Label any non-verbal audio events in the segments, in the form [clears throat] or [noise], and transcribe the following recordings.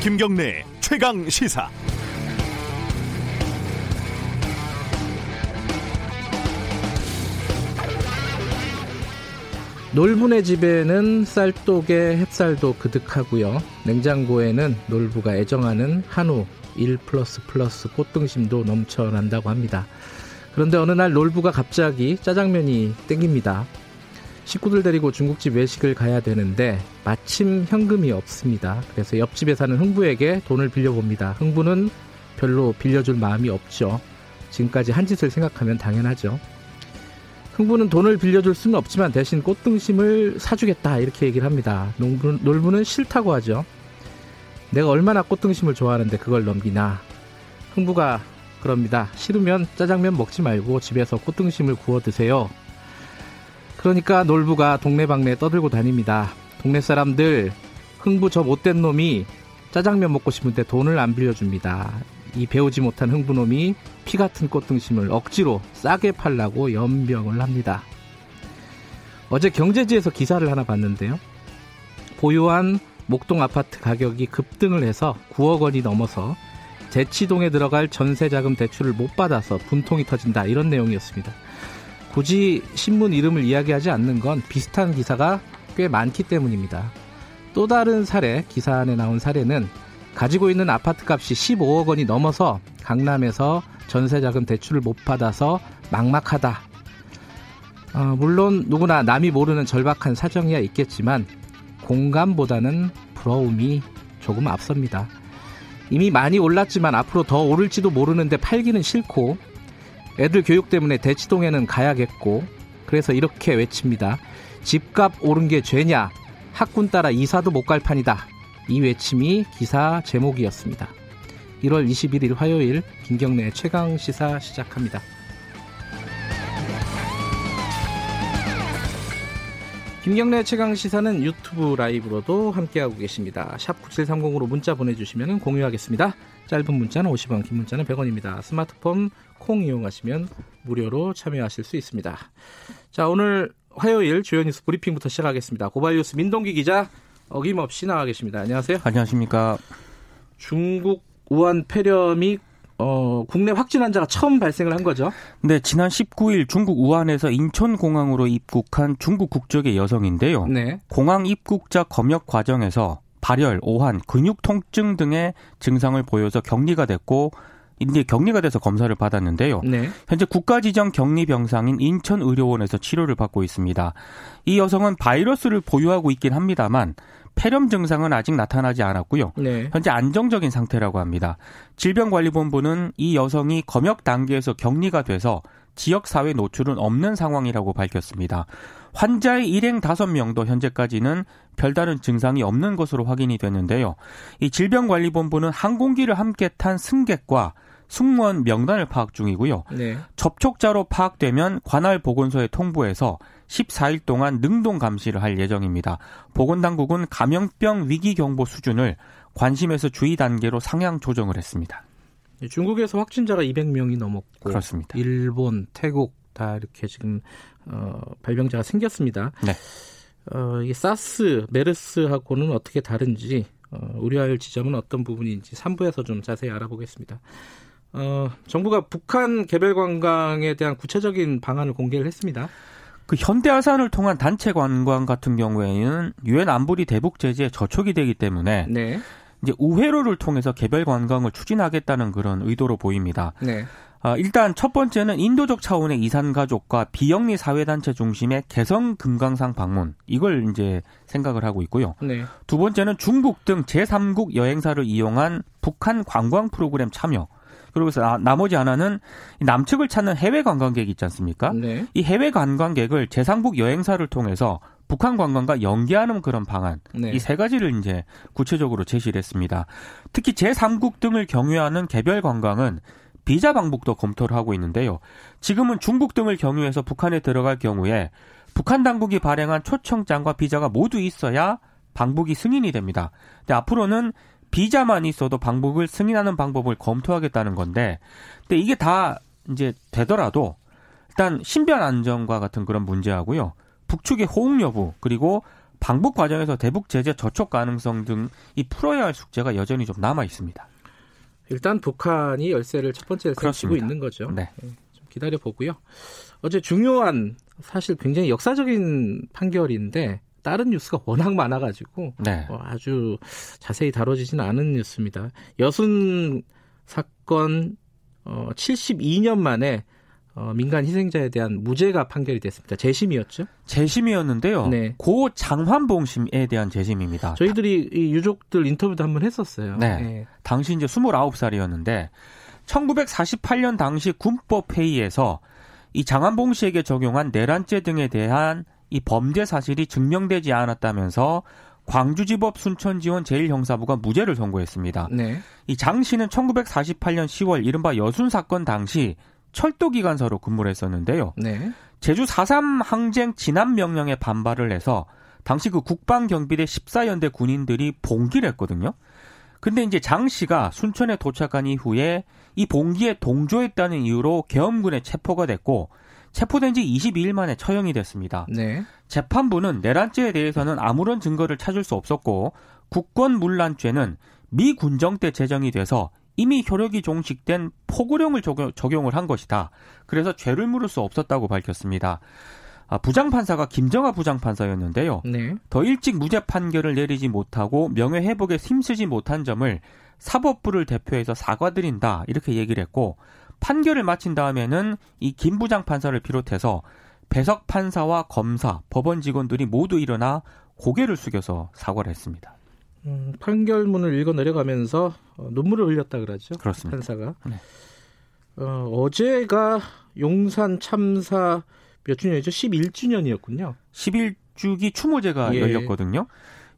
김경래 최강 시사. 놀부네 집에는 쌀독에 햅쌀도 그득하고요. 냉장고에는 놀부가 애정하는 한우 1 플러스 플러스 꽃등심도 넘쳐난다고 합니다. 그런데 어느 날 놀부가 갑자기 짜장면이 땡깁니다. 식구들 데리고 중국집 외식을 가야 되는데 마침 현금이 없습니다. 그래서 옆집에 사는 흥부에게 돈을 빌려봅니다. 흥부는 별로 빌려줄 마음이 없죠. 지금까지 한 짓을 생각하면 당연하죠. 흥부는 돈을 빌려줄 수는 없지만 대신 꽃등심을 사주겠다 이렇게 얘기를 합니다. 농부, 놀부는 싫다고 하죠. 내가 얼마나 꽃등심을 좋아하는데 그걸 넘기나. 흥부가 그럽니다. 싫으면 짜장면 먹지 말고 집에서 꽃등심을 구워 드세요. 그러니까 놀부가 동네방네 떠들고 다닙니다. 동네 사람들 흥부 저 못된 놈이 짜장면 먹고 싶은데 돈을 안 빌려줍니다. 이 배우지 못한 흥부놈이 피 같은 꽃등심을 억지로 싸게 팔라고 연병을 합니다. 어제 경제지에서 기사를 하나 봤는데요. 보유한 목동 아파트 가격이 급등을 해서 9억 원이 넘어서 대치동에 들어갈 전세자금 대출을 못 받아서 분통이 터진다 이런 내용이었습니다. 굳이 신문 이름을 이야기하지 않는 건 비슷한 기사가 꽤 많기 때문입니다. 또 다른 사례, 기사 안에 나온 사례는 가지고 있는 아파트 값이 15억 원이 넘어서 강남에서 전세자금 대출을 못 받아서 막막하다. 어, 물론 누구나 남이 모르는 절박한 사정이야 있겠지만 공감보다는 부러움이 조금 앞섭니다. 이미 많이 올랐지만 앞으로 더 오를지도 모르는데 팔기는 싫고 애들 교육 때문에 대치동에는 가야겠고 그래서 이렇게 외칩니다. 집값 오른 게 죄냐? 학군 따라 이사도 못 갈 판이다. 이 외침이 기사 제목이었습니다. 1월 21일 화요일 김경래 최강 시사 시작합니다. 김경래 최강 시사는 유튜브 라이브로도 함께하고 계십니다. 샵 9730으로 문자 보내주시면 공유하겠습니다. 짧은 문자는 50원, 긴 문자는 100원입니다. 스마트폰 콩 이용하시면 무료로 참여하실 수 있습니다. 자, 오늘 화요일 주요 뉴스 브리핑부터 시작하겠습니다. 고발뉴스 민동기 기자 어김없이 나와 계십니다. 안녕하세요. 안녕하십니까. 중국 우한 폐렴이 어, 국내 확진 환자가 처음 발생을 한 거죠? 네, 지난 19일 중국 우한에서 인천공항으로 입국한 중국 국적의 여성인데요. 네. 공항 입국자 검역 과정에서 발열, 오한, 근육 통증 등의 증상을 보여서 격리가 됐고 이제 격리가 돼서 검사를 받았는데요. 네. 현재 국가 지정 격리 병상인 인천 의료원에서 치료를 받고 있습니다. 이 여성은 바이러스를 보유하고 있긴 합니다만 폐렴 증상은 아직 나타나지 않았고요. 네. 현재 안정적인 상태라고 합니다. 질병관리본부는 이 여성이 검역 단계에서 격리가 돼서 지역 사회 노출은 없는 상황이라고 밝혔습니다. 환자의 일행 5명도 현재까지는 별다른 증상이 없는 것으로 확인이 됐는데요. 이 질병관리본부는 항공기를 함께 탄 승객과 승무원 명단을 파악 중이고요. 네. 접촉자로 파악되면 관할 보건소에 통보해서 14일 동안 능동 감시를 할 예정입니다. 보건당국은 감염병 위기 경보 수준을 관심에서 주의 단계로 상향 조정을 했습니다. 중국에서 확진자가 200명이 넘었고 그렇습니다. 일본, 태국 다 이렇게 지금 어, 발병자가 생겼습니다. 네. 어, 이 사스, 메르스하고는 어떻게 다른지 어, 우려할 지점은 어떤 부분인지 3부에서 좀 자세히 알아보겠습니다. 어, 정부가 북한 개별 관광에 대한 구체적인 방안을 공개를 했습니다. 그 현대아산을 통한 단체 관광 같은 경우에는 유엔 안보리 대북 제재에 저촉이 되기 때문에 네. 이제 우회로를 통해서 개별 관광을 추진하겠다는 그런 의도로 보입니다. 네. 아, 일단 첫 번째는 인도적 차원의 이산 가족과 비영리 사회 단체 중심의 개성 금강산 방문 이걸 이제 생각을 하고 있고요. 네. 두 번째는 중국 등 제3국 여행사를 이용한 북한 관광 프로그램 참여. 그러고서 나, 나머지 하나는 남측을 찾는 해외 관광객 있지 않습니까? 네. 이 해외 관광객을 제3국 여행사를 통해서 북한 관광과 연계하는 그런 방안 네. 이세 가지를 이제 구체적으로 제시를 했습니다. 특히 제3국 등을 경유하는 개별 관광은 비자 방북도 검토를 하고 있는데요. 지금은 중국 등을 경유해서 북한에 들어갈 경우에 북한 당국이 발행한 초청장과 비자가 모두 있어야 방북이 승인이 됩니다. 근데 앞으로는 비자만 있어도 방북을 승인하는 방법을 검토하겠다는 건데, 근데 이게 다 이제 되더라도 일단 신변 안전과 같은 그런 문제하고요. 북측의 호응 여부 그리고 방북 과정에서 대북 제재 저촉 가능성 등 이 풀어야 할 숙제가 여전히 좀 남아 있습니다. 일단 북한이 열쇠를 첫 번째 열쇠를 쥐고 있는 거죠. 네. 네. 좀 기다려 보고요. 어제 중요한 사실 굉장히 역사적인 판결인데 다른 뉴스가 워낙 많아가지고 네. 어, 아주 자세히 다뤄지지는 않은 뉴스입니다. 여순 사건 어, 72년 만에 어, 민간 희생자에 대한 무죄가 판결이 됐습니다. 재심이었죠? 재심이었는데요. 네. 고 장환봉 심에 대한 재심입니다. 저희들이 이 유족들 인터뷰도 한번 했었어요. 네. 네. 당시 이제 29살이었는데 1948년 당시 군법 회의에서 이 장한봉 씨에게 적용한 내란죄 등에 대한 이 범죄 사실이 증명되지 않았다면서 광주지법 순천지원 제1형사부가 무죄를 선고했습니다. 네. 이장 씨는 1948년 10월 이른바 여순 사건 당시 철도기관사로 근무를 했었는데요. 네. 제주 4.3 항쟁 진압 명령에 반발을 해서 당시 그 국방경비대 14연대 군인들이 봉기를 했거든요. 근데 이제 장 씨가 순천에 도착한 이후에 이 봉기에 동조했다는 이유로 계엄군에 체포가 됐고 체포된 지 22일 만에 처형이 됐습니다. 네. 재판부는 내란죄에 대해서는 아무런 증거를 찾을 수 없었고 국권문란죄는 미 군정 때 제정이 돼서 이미 효력이 종식된 포구령을 적용, 을한 것이다. 그래서 죄를 물을 수 없었다고 밝혔습니다. 아, 부장판사가 김정아 부장판사였는데요. 네. 더 일찍 무죄 판결을 내리지 못하고 명예회복에 힘쓰지 못한 점을 사법부를 대표해서 사과드린다. 이렇게 얘기를 했고 판결을 마친 다음에는 이 김 부장 판사를 비롯해서 배석 판사와 검사, 법원 직원들이 모두 일어나 고개를 숙여서 사과를 했습니다. 음, 판결문을 읽어 내려가면서 어, 눈물을 흘렸다 그러죠. 그렇습니다. 판사가. 네. 어, 어제가 용산 참사 몇 주년이죠? 11주년이었군요. 11주기 추모제가 예. 열렸거든요.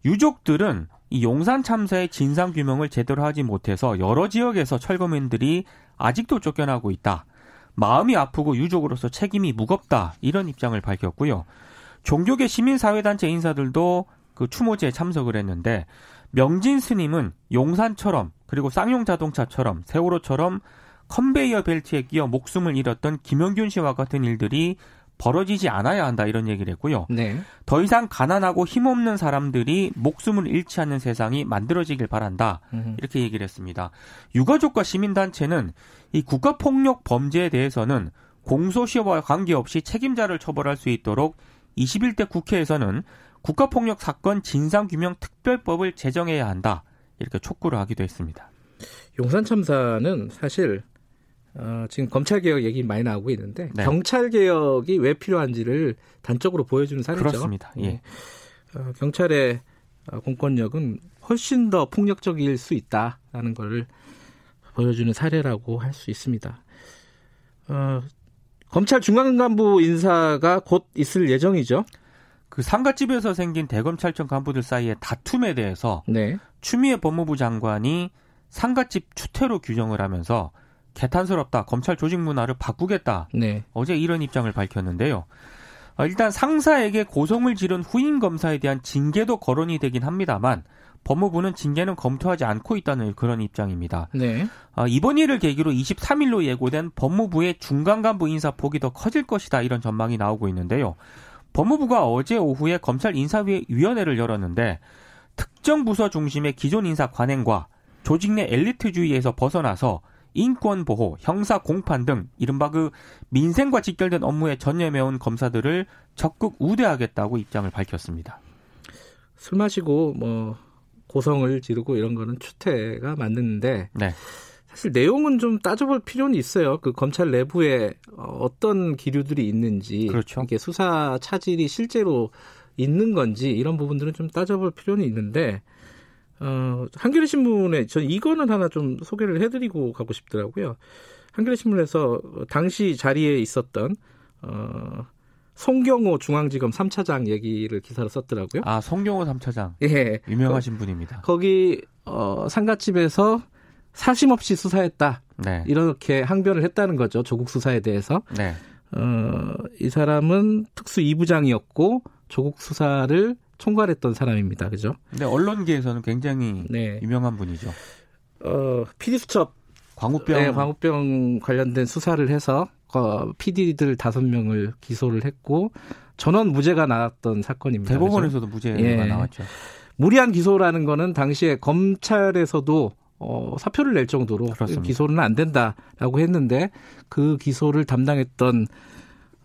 유족들은 이 용산 참사의 진상 규명을 제대로 하지 못해서 여러 지역에서 철거민들이 아직도 쫓겨나고 있다. 마음이 아프고 유족으로서 책임이 무겁다. 이런 입장을 밝혔고요. 종교계 시민사회단체 인사들도 그 추모제에 참석을 했는데 명진 스님은 용산처럼 그리고 쌍용 자동차처럼 세월호처럼 컨베이어 벨트에 끼어 목숨을 잃었던 김영균 씨와 같은 일들이 벌어지지 않아야 한다 이런 얘기를 했고요. 네. 더 이상 가난하고 힘없는 사람들이 목숨을 잃지 않는 세상이 만들어지길 바란다. 음. 이렇게 얘기를 했습니다. 유가족과 시민단체는 이 국가폭력 범죄에 대해서는 공소시효와 관계없이 책임자를 처벌할 수 있도록 21대 국회에서는 국가폭력 사건 진상규명 특별법을 제정해야 한다. 이렇게 촉구를 하기도 했습니다. 용산 참사는 사실 어, 지금 검찰 개혁 얘기 많이 나오고 있는데 네. 경찰 개혁이 왜 필요한지를 단적으로 보여주는 사례죠. 그렇습니다. 예. 어, 경찰의 어, 공권력은 훨씬 더 폭력적일 수 있다라는 것을 보여주는 사례라고 할 수 있습니다. 어, 검찰 중앙간부 인사가 곧 있을 예정이죠. 그 상가집에서 생긴 대검찰청 간부들 사이의 다툼에 대해서 네. 추미애 법무부 장관이 상가집 추태로 규정을 하면서 개탄스럽다. 검찰 조직 문화를 바꾸겠다. 네. 어제 이런 입장을 밝혔는데요. 어, 일단 상사에게 고성을 지른 후임 검사에 대한 징계도 거론이 되긴 합니다만 법무부는 징계는 검토하지 않고 있다는 그런 입장입니다. 네. 어, 이번 일을 계기로 23일로 예고된 법무부의 중간 간부 인사 폭이 더 커질 것이다 이런 전망이 나오고 있는데요. 법무부가 어제 오후에 검찰 인사위원회를 열었는데 특정 부서 중심의 기존 인사 관행과 조직 내 엘리트주의에서 벗어나서 인권 보호, 형사 공판 등 이른바 그 민생과 직결된 업무에 전념해온 검사들을 적극 우대하겠다고 입장을 밝혔습니다. 술 마시고 뭐 고성을 지르고 이런 거는 추태가 맞는데 네. 사실 내용은 좀 따져볼 필요는 있어요. 그 검찰 내부에 어떤 기류들이 있는지, 그렇죠. 이게 수사 차질이 실제로 있는 건지 이런 부분들은 좀 따져볼 필요는 있는데 어, 한겨레 신문에 전 이거는 하나 좀 소개를 해드리고 가고 싶더라고요. 한겨레 신문에서 당시 자리에 있었던 어, 송경호 중앙지검 3차장 얘기를 기사로 썼더라고요. 아, 송경호 3차장. 예. 유명하신 거, 분입니다. 거기 어, 상가집에서 사심 없이 수사했다. 네. 이렇게 항변을 했다는 거죠. 조국 수사에 대해서. 네. 어, 이 사람은 특수 2부장이었고 조국 수사를 총괄했던 사람입니다. 그죠? 근데 언론계에서는 굉장히 네. 유명한 분이죠. 어, 피디수첩 광우병 네, 광우병 관련된 수사를 해서 어, PD들 다섯 명을 기소를 했고 전원 무죄가 나왔던 사건입니다. 대법원에서도 그렇죠? 무죄가 예. 나왔죠. 무리한 기소라는 거는 당시에 검찰에서도 어, 사표를 낼 정도로 그렇습니다. 기소는 안 된다라고 했는데 그 기소를 담당했던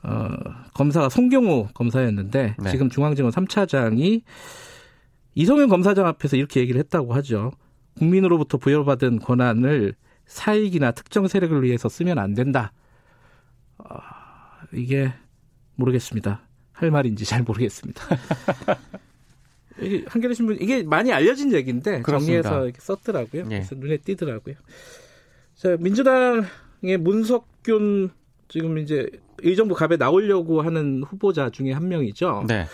어, 검사가 송경호 검사였는데 네. 지금 중앙지검 3차장이 이성윤 검사장 앞에서 이렇게 얘기를 했다고 하죠. 국민으로부터 부여받은 권한을 사익이나 특정 세력을 위해서 쓰면 안 된다. 어, 이게 모르겠습니다. 할 말인지 잘 모르겠습니다. [laughs] 한겨레 신문 이게 많이 알려진 얘기인데 그렇습니다. 정리해서 이렇게 썼더라고요. 네. 그래서 눈에 띄더라고요. 자 민주당의 문석균 지금 이제 의정부 갑에 나오려고 하는 후보자 중에 한 명이죠. 네.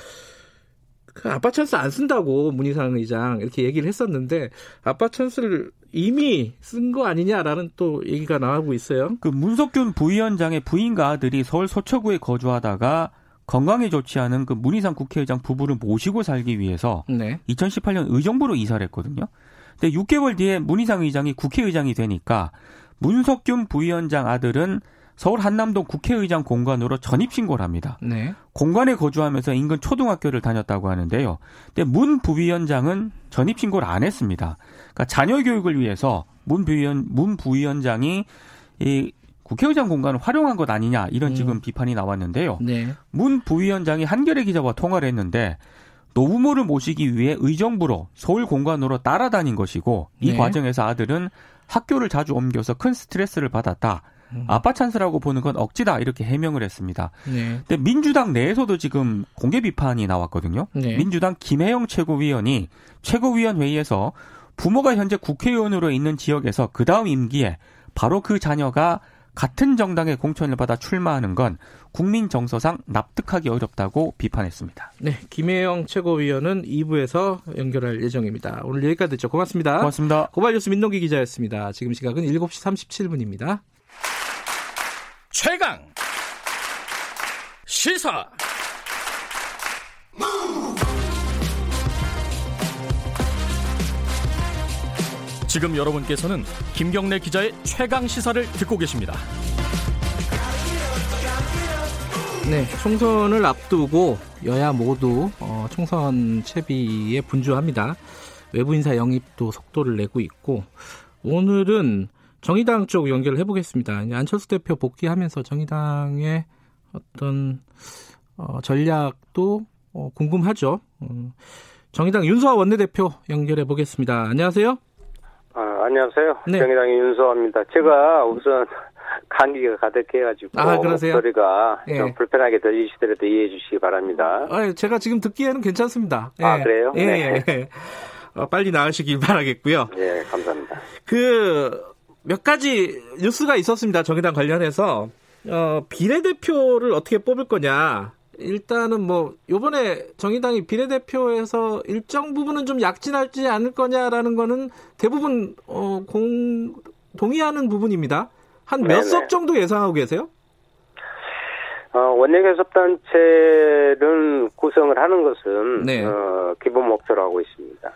그 아빠 찬스 안 쓴다고 문희상 의장 이렇게 얘기를 했었는데 아빠 찬스를 이미 쓴 거 아니냐라는 또 얘기가 나오고 있어요. 그 문석균 부위원장의 부인과 아들이 서울 서초구에 거주하다가 건강에 좋지 않은 그 문희상 국회의장 부부를 모시고 살기 위해서 네. 2018년 의정부로 이사를 했거든요. 근데 6개월 뒤에 문희상 의장이 국회의장이 되니까 문석균 부위원장 아들은 서울 한남동 국회의장 공간으로 전입 신고를 합니다. 네. 공간에 거주하면서 인근 초등학교를 다녔다고 하는데요. 근데 문 부위원장은 전입 신고를 안 했습니다. 그러니까 자녀 교육을 위해서 문 부위원 문 부위원장이 이 국회의장 공관을 활용한 것 아니냐 이런 음. 지금 비판이 나왔는데요. 네. 문 부위원장이 한겨레 기자와 통화를 했는데 노부모를 모시기 위해 의정부로 서울 공관으로 따라다닌 것이고 이 네. 과정에서 아들은 학교를 자주 옮겨서 큰 스트레스를 받았다. 음. 아빠 찬스라고 보는 건 억지다 이렇게 해명을 했습니다. 네. 근데 민주당 내에서도 지금 공개 비판이 나왔거든요. 네. 민주당 김해영 최고위원이 최고위원 회의에서 부모가 현재 국회의원으로 있는 지역에서 그 다음 임기에 바로 그 자녀가 같은 정당의 공천을 받아 출마하는 건 국민 정서상 납득하기 어렵다고 비판했습니다. 네, 김혜영 최고위원은 2부에서 연결할 예정입니다. 오늘 여기까지 듣죠. 고맙습니다. 고맙습니다. 고발 뉴스 민동기 기자였습니다. 지금 시각은 7시 37분입니다. 최강 시사 지금 여러분께서는 김경래 기자의 최강 시사를 듣고 계십니다. 네, 총선을 앞두고 여야 모두 어, 총선 채비에 분주합니다. 외부 인사 영입도 속도를 내고 있고 오늘은 정의당 쪽 연결을 해보겠습니다. 안철수 대표 복귀하면서 정의당의 어떤 어, 전략도 어, 궁금하죠. 어, 정의당 윤소아 원내대표 연결해 보겠습니다. 안녕하세요. 아, 안녕하세요. 네. 정의당의 윤소아입니다. 제가 우선 [laughs] 감기가 가득해가지고 아, 그러세요? 목소리가 예. 좀 불편하게 들리시더라도 이해해 주시기 바랍니다. 아, 제가 지금 듣기에는 괜찮습니다. 예. 아 그래요? 예, 네. 예. 어, 빨리 나으시길 바라겠고요. 예, 감사합니다. 그 몇 가지 뉴스가 있었습니다. 정의당 관련해서 어, 비례대표를 어떻게 뽑을 거냐. 일단은 뭐 요번에 정의당이 비례대표에서 일정 부분은 좀 약진하지 않을 거냐라는 거는 대부분 어, 공 동의하는 부분입니다. 한 몇 석 정도 예상하고 계세요? 어, 원내교섭단체는 구성을 하는 것은 네. 어, 기본 목표로 하고 있습니다.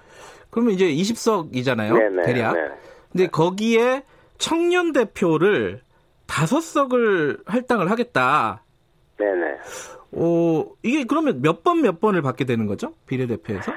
그러면 이제 20석이잖아요. 네네. 대략. 네. 근데 거기에 청년 대표를 다섯 석을 할당을 하겠다. 네네. 어, 이게 그러면 몇 번 몇 번을 받게 되는 거죠? 비례대표에서?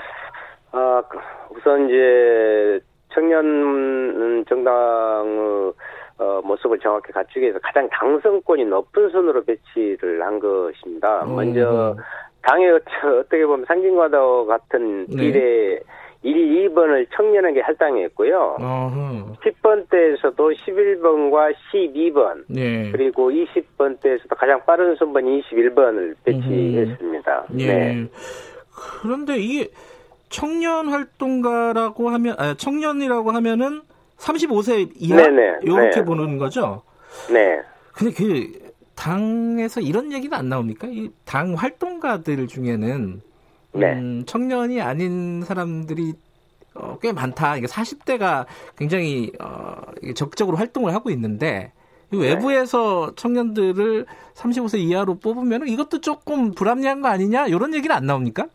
아, 그, 우선 이제 청년 정당의 어, 모습을 정확히 갖추기 위해서 가장 당선권이 높은 순으로 배치를 한 것입니다. 오. 먼저 당의 어떻게 보면 상징과도 같은 네. 비례 네. 1위 2번을 청년에게 할당했고요. 어허. 10번 대에서도 11번과 12번 네. 그리고 20번 대에서도 가장 빠른 순번 21번을 배치했습니다. 네. 네. 그런데 이게 청년 활동가라고 하면 아, 청년이라고 하면은 35세 이하 네네. 이렇게 네. 보는 거죠. 네. 근데 그 당에서 이런 얘기는 안 나옵니까? 이 당 활동가들 중에는 네. 음, 청년이 아닌 사람들이 어, 꽤 많다. 이게 40대가 굉장히 어, 적극적으로 활동을 하고 있는데 네. 외부에서 청년들을 35세 이하로 뽑으면 이것도 조금 불합리한 거 아니냐? 이런 얘기는 안 나옵니까?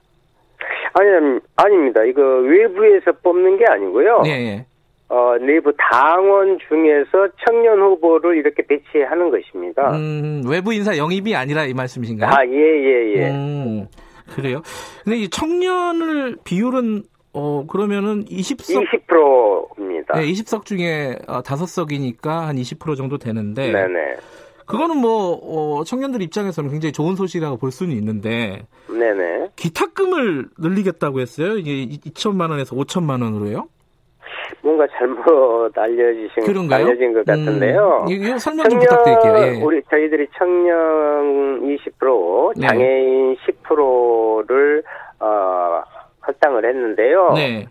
아니, 아닙니다. 이거 외부에서 뽑는 게 아니고요. 네. 어, 내부 당원 중에서 청년 후보를 이렇게 배치하는 것입니다. 음, 외부 인사 영입이 아니라 이 말씀이신가요? 아, 예, 예, 예. 음, 그래요. 근데 이 청년을 비율은 어 그러면은 20석 20%입니다. 네, 20석 중에 어, 5석이니까 한 20% 정도 되는데 네네. 그거는 뭐 어, 청년들 입장에서는 굉장히 좋은 소식이라고 볼 수는 있는데 네네. 기탁금을 늘리겠다고 했어요. 이게 2천만 원에서 5천만 원으로요? 뭔가 잘못 알려지신 그런가요? 알려진 것 같은데요. 음, 이거 설명 좀 부탁드릴게요. 예. 우리 저희들이 청년 20% 네. 장애인 10%를 어, 할당을 했는데요. 네.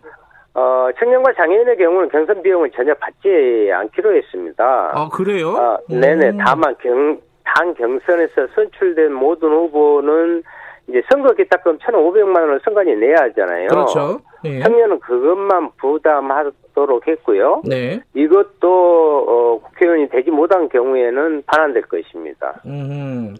어, 청년과 장애인의 경우는 경선 비용을 전혀 받지 않기로 했습니다. 아 그래요? 어, 음. 네네. 다만 경, 당 경선에서 선출된 모든 후보는 이제 선거 기탁금 1,500만 원을 선관위 내야 하잖아요. 그렇죠. 네. 청년은 그것만 부담하도록 했고요. 네. 이것도 어, 국회의원이 되지 못한 경우에는 반환될 것입니다. 음.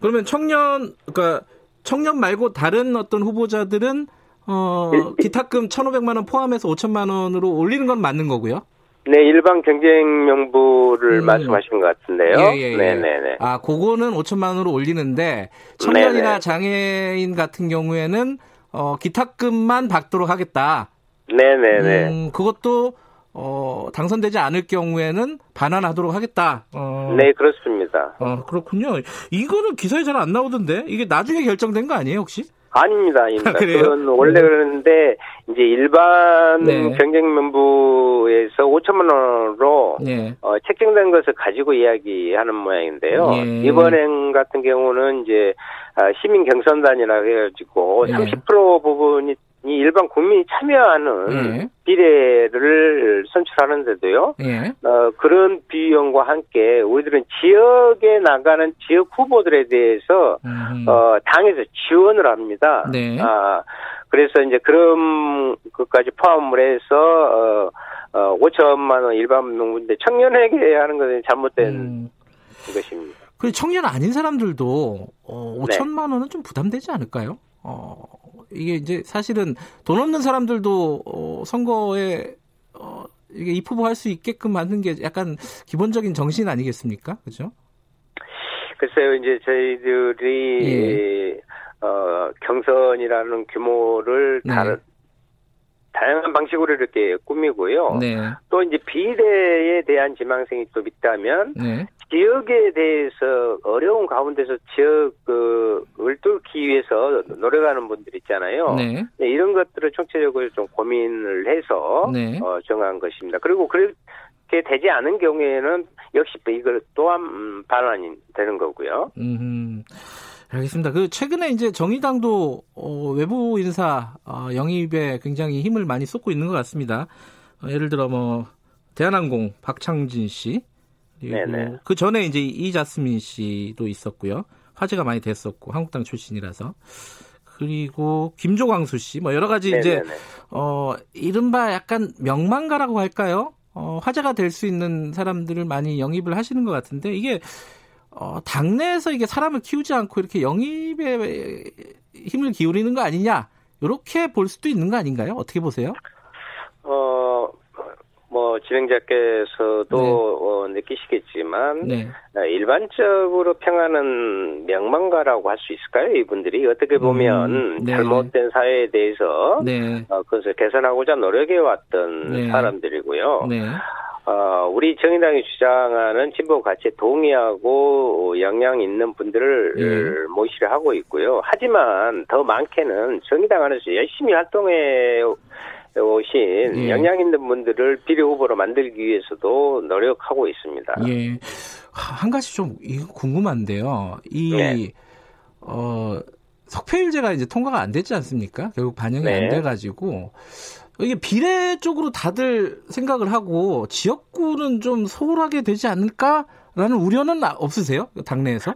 그러면 청년 그러니까 청년 말고 다른 어떤 후보자들은 어, 일- 기탁금 1,500만 원 포함해서 5천만 원으로 올리는 건 맞는 거고요. 네, 일반 경쟁 명부를 음. 말씀하시는 것 같은데요. 예, 예, 예. 네네네. 아, 그거는 5천만 원으로 올리는데 청년이나 네네. 장애인 같은 경우에는 어, 기탁금만 받도록 하겠다. 네네네. 음, 그것도 어, 당선되지 않을 경우에는 반환하도록 하겠다. 어, 네, 그렇습니다. 어, 그렇군요. 이거는 기사에 잘 안 나오던데 이게 나중에 결정된 거 아니에요, 혹시? 아닙니다, 아닙니다. 그래요? 그건 원래 그러는데 이제 일반 네. 경쟁 명부에서 5천만 원으로 네. 어, 책정된 것을 가지고 이야기하는 모양인데요. 예. 이번엔 같은 경우는 이제 아, 시민 경선단이라 해가지고 예. 30% 부분이 이 일반 국민이 참여하는 예. 비례를 선출하는데도요. 예. 어, 그런 비용과 함께 우리들은 지역에 나가는 지역 후보들에 대해서 음. 어, 당에서 지원을 합니다. 네. 아, 그래서 이제 그런 것까지 포함을 해서 어, 어, 5천만 원 일반 명부인데 청년에게 하는 것은 잘못된 음. 것입니다. 그 청년 아닌 사람들도 어, 네. 5천만 원은 좀 부담되지 않을까요? 어, 이게 이제 사실은 돈 없는 사람들도 어, 선거에 어, 이게 입후보할 수 있게끔 만든 게 약간 기본적인 정신 아니겠습니까? 그죠? 글쎄요, 이제 저희들이 어, 경선이라는 규모를 네. 다른 다양한 방식으로 이렇게 꾸미고요. 네, 또 이제 비례에 대한 지망생이 또 있다면 네, 지역에 대해서 어려운 가운데서 지역을 뚫기 위해서 노력하는 분들 있잖아요. 네, 네, 이런 것들을 총체적으로 좀 고민을 해서 네. 어, 정한 것입니다. 그리고 그렇게 되지 않은 경우에는 역시 또 이걸 또한 음, 반환이 되는 거고요. 음, 알겠습니다. 그 최근에 이제 정의당도 어, 외부 인사 어, 영입에 굉장히 힘을 많이 쏟고 있는 것 같습니다. 어, 예를 들어 뭐 대한항공 박창진 씨 네네. 그 전에 이제 이자스민 씨도 있었고요. 화제가 많이 됐었고 한국당 출신이라서 그리고 김조광수 씨 뭐 여러 가지 이제 네네네. 어 이른바 약간 명망가라고 할까요? 어 화제가 될 수 있는 사람들을 많이 영입을 하시는 것 같은데 이게 어 당내에서 이게 사람을 키우지 않고 이렇게 영입에 힘을 기울이는 거 아니냐? 이렇게 볼 수도 있는 거 아닌가요? 어떻게 보세요? 어, 뭐 진행자께서도 네. 어, 느끼시겠지만 네. 어, 일반적으로 평하는 명망가라고 할 수 있을까요? 이분들이 어떻게 보면 음, 네. 잘못된 사회에 대해서 네. 어, 그것을 개선하고자 노력해 왔던 네. 사람들이고요. 네. 어, 우리 정의당이 주장하는 진보 가치에 동의하고 영향 있는 분들을 예. 모시려 하고 있고요. 하지만 더 많게는 정의당 안에서 열심히 활동해 오신 예. 영향 있는 분들을 비례 후보로 만들기 위해서도 노력하고 있습니다. 예. 하, 한 가지 좀 궁금한데요. 이 네. 어, 석패율제가 이제 통과가 안 됐지 않습니까? 결국 반영이 네. 안 돼 가지고 이게 비례 쪽으로 다들 생각을 하고 지역구는 좀 소홀하게 되지 않을까라는 우려는 아- 없으세요? 당내에서?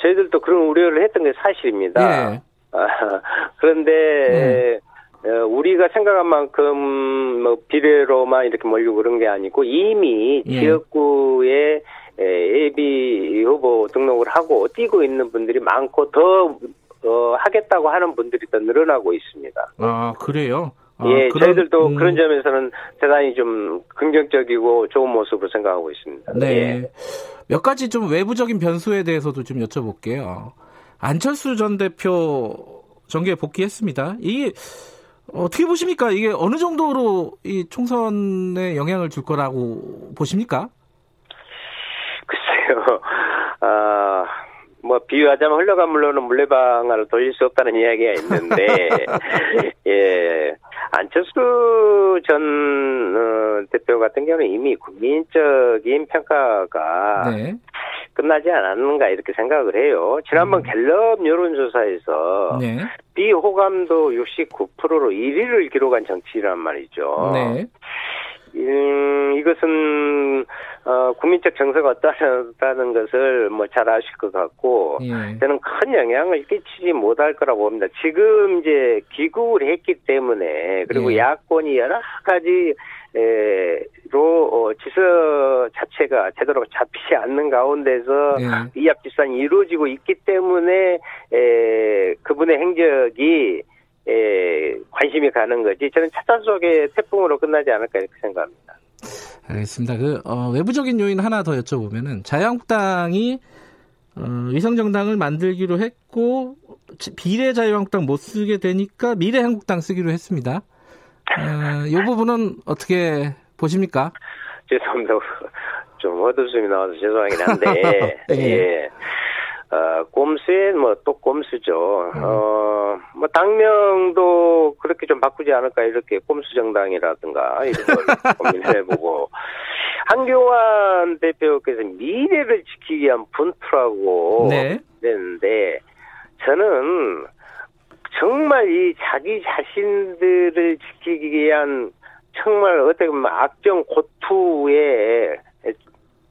저희들도 그런 우려를 했던 게 사실입니다. 예. 아, [laughs] 그런데 어, 우리가 생각한 만큼 뭐 비례로만 이렇게 몰리고 그런 게 아니고 이미 예. 지역구에 에, 예비 후보 등록을 하고 뛰고 있는 분들이 많고 더 어, 하겠다고 하는 분들이 더 늘어나고 있습니다. 아 그래요? 아, 예, 그런, 저희들도 음. 그런 점에서는 대단히 좀 긍정적이고 좋은 모습으로 생각하고 있습니다. 네. 예. 몇 가지 좀 외부적인 변수에 대해서도 좀 여쭤볼게요. 안철수 전 대표 정계에 복귀했습니다. 이게 어떻게 보십니까? 이게 어느 정도로 이 총선에 영향을 줄 거라고 보십니까? 글쎄요. 아, 뭐 비유하자면 흘러간 물로는 물레방아를 돌릴 수 없다는 이야기가 있는데 [laughs] 예 안철수 전 어, 대표 같은 경우는 이미 국민적인 평가가 네. 끝나지 않았는가 이렇게 생각을 해요. 지난번 음. 갤럽 여론조사에서 네. 비호감도 69%로 1위를 기록한 정치란 말이죠. 네. 음, 이것은 어, 국민적 정서가 어떠하다는 것을 뭐 잘 아실 것 같고 예. 저는 큰 영향을 끼치지 못할 거라고 봅니다. 지금 이제 귀국을 했기 때문에 그리고 예. 야권이 여러 가지 로 어, 지서 자체가 제대로 잡히지 않는 가운데서 예. 이합집산이 이루어지고 있기 때문에 에, 그분의 행적이 에, 관심이 가는 거지 저는 차차 속의 태풍으로 끝나지 않을까 이렇게 생각합니다. 알겠습니다. 그 어, 외부적인 요인 하나 더 여쭤보면은 자유한국당이 어, 위성정당을 만들기로 했고 비례 자유한국당 못 쓰게 되니까 미래 한국당 쓰기로 했습니다. 어, 이 부분은 어떻게 보십니까? 죄송합니다. [laughs] 좀 헛웃음이 나와서 죄송하긴 한데, [laughs] 예. 예. 어, 꼼수에 뭐또 꼼수죠. 음. 어, 뭐 당명도 그렇게 좀 바꾸지 않을까 이렇게 꼼수 정당이라든가 이런 걸 [laughs] 고민해보고 한교안 대표께서 미래를 지키기 위한 분투라고 네. 했는데 저는 정말 이 자기 자신들을 지키기 위한 정말 어떻게 보면 악정 고투의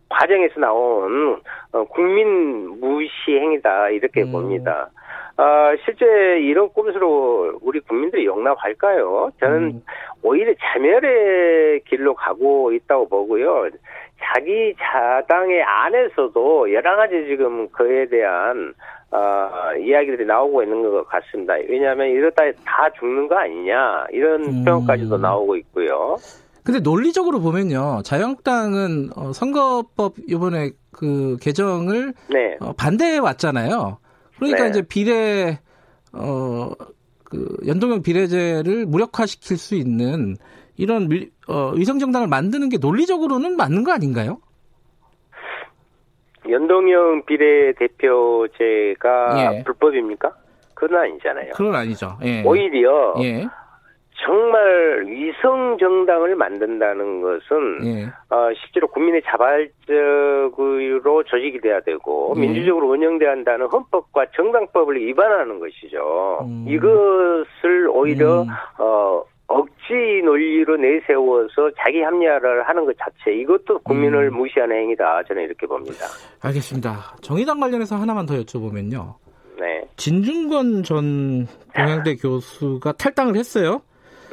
과정에서 나온 어, 국민 무시 행위다 이렇게 음. 봅니다. 아, 실제 이런 꼼수로 우리 국민들이 용납할까요? 저는 음. 오히려 자멸의 길로 가고 있다고 보고요. 자기 자당의 안에서도 여러 가지 지금 그에 대한 어, 이야기들이 나오고 있는 것 같습니다. 왜냐하면 이러다 다 죽는 거 아니냐 이런 음. 표현까지도 나오고 있고요. 근데 논리적으로 보면요, 자유한국당은 어, 선거법 이번에 그 개정을 네. 어, 반대해 왔잖아요. 그러니까 네. 이제 비례 어 그 연동형 비례제를 무력화시킬 수 있는 이런 미, 어, 위성정당을 만드는 게 논리적으로는 맞는 거 아닌가요? 연동형 비례대표제가 예. 불법입니까? 그건 아니잖아요. 그건 아니죠. 예. 오히려 예. 정말 위성 정당을 만든다는 것은 예. 어, 실제로 국민의 자발적으로 조직이 돼야 되고 예. 민주적으로 운영돼야 한다는 헌법과 정당법을 위반하는 것이죠. 음. 이것을 오히려 음. 어, 억지 논리로 내세워서 자기 합리화를 하는 것 자체 이것도 국민을 음. 무시하는 행위다 저는 이렇게 봅니다. 알겠습니다. 정의당 관련해서 하나만 더 여쭤보면요. 네. 진중권 전 동양대 교수가 탈당을 했어요.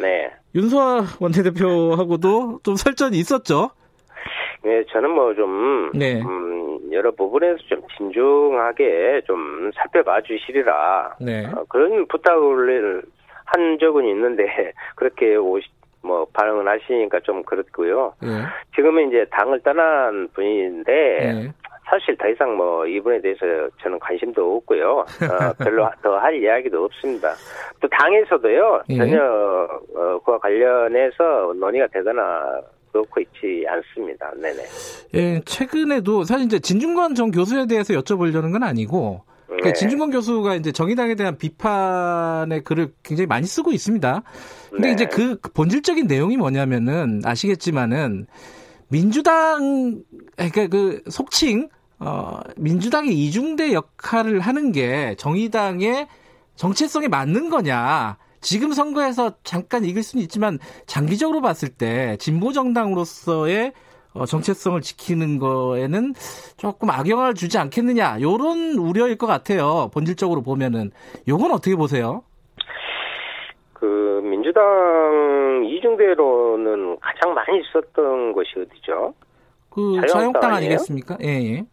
네. 윤소아 원내대표하고도 좀 설전이 있었죠. 네, 저는 뭐 좀 네. 음, 여러 부분에서 좀 진중하게 좀 살펴봐 주시리라 네. 어, 그런 부탁을 한 적은 있는데 [laughs] 그렇게 오시, 뭐 반응을 하시니까 좀 그렇고요. 네. 지금은 이제 당을 떠난 분인데 네. 사실 더 이상 뭐 이분에 대해서 저는 관심도 없고요. 어, [laughs] 별로 더 할 이야기도 없습니다. 또 당에서도요 예. 전혀 어, 그와 관련해서 논의가 되거나 그렇고 있지 않습니다. 네네. 예, 최근에도 사실 이제 진중권 전 교수에 대해서 여쭤보려는 건 아니고 그러니까 네. 진중권 교수가 이제 정의당에 대한 비판의 글을 굉장히 많이 쓰고 있습니다. 근데 네. 이제 그 본질적인 내용이 뭐냐면은 아시겠지만은 민주당 그러니까 그 속칭 어 민주당의 이중대 역할을 하는 게 정의당의 정체성에 맞는 거냐? 지금 선거에서 잠깐 이길 수는 있지만 장기적으로 봤을 때 진보 정당으로서의 어, 정체성을 지키는 거에는 조금 악영향을 주지 않겠느냐 이런 우려일 것 같아요. 본질적으로 보면은 요건 어떻게 보세요? 그 민주당 이중대로는 가장 많이 썼던 것이 어디죠? 그 자유한국당 아니겠습니까? 예, 예.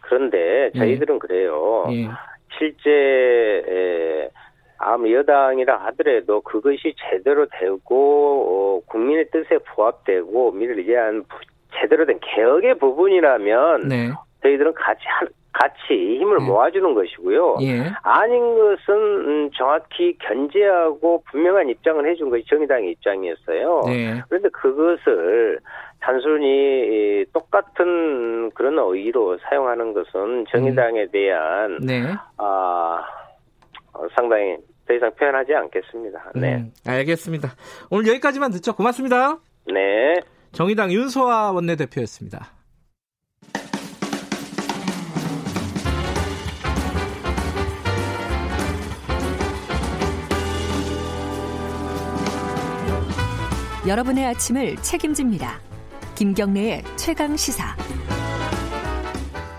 그런데 저희들은 예. 그래요. 예. 실제 아무 여당이라 하더라도 그것이 제대로 되고 어, 국민의 뜻에 부합되고 미래를 위한 제대로 된 개혁의 부분이라면 네. 저희들은 같이 한, 같이 힘을 네. 모아주는 것이고요. 예. 아닌 것은 음, 정확히 견제하고 분명한 입장을 해준 것이 정의당의 입장이었어요. 네. 그런데 그것을 단순히 똑같은 그런 의의로 사용하는 것은 정의당에 음. 대한 네. 아 어, 상당히 더 이상 표현하지 않겠습니다. 네. 음, 알겠습니다. 오늘 여기까지만 듣죠. 고맙습니다. 네. 정의당 윤소아 원내대표였습니다. 여러분의 아침을 책임집니다. 김경래의 최강 시사.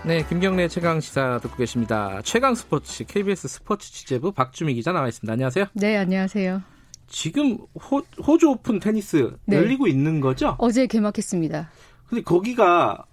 네, 김경래 최강 시사 듣고 계십니다. 최강 스포츠 KBS 스포츠 취재부 박주미 기자 나와 있습니다. 안녕하세요. 네, 안녕하세요. 지금 호, 호주 오픈 테니스 네. 열리고 있는 거죠? 어제 개막했습니다. 근데 거기가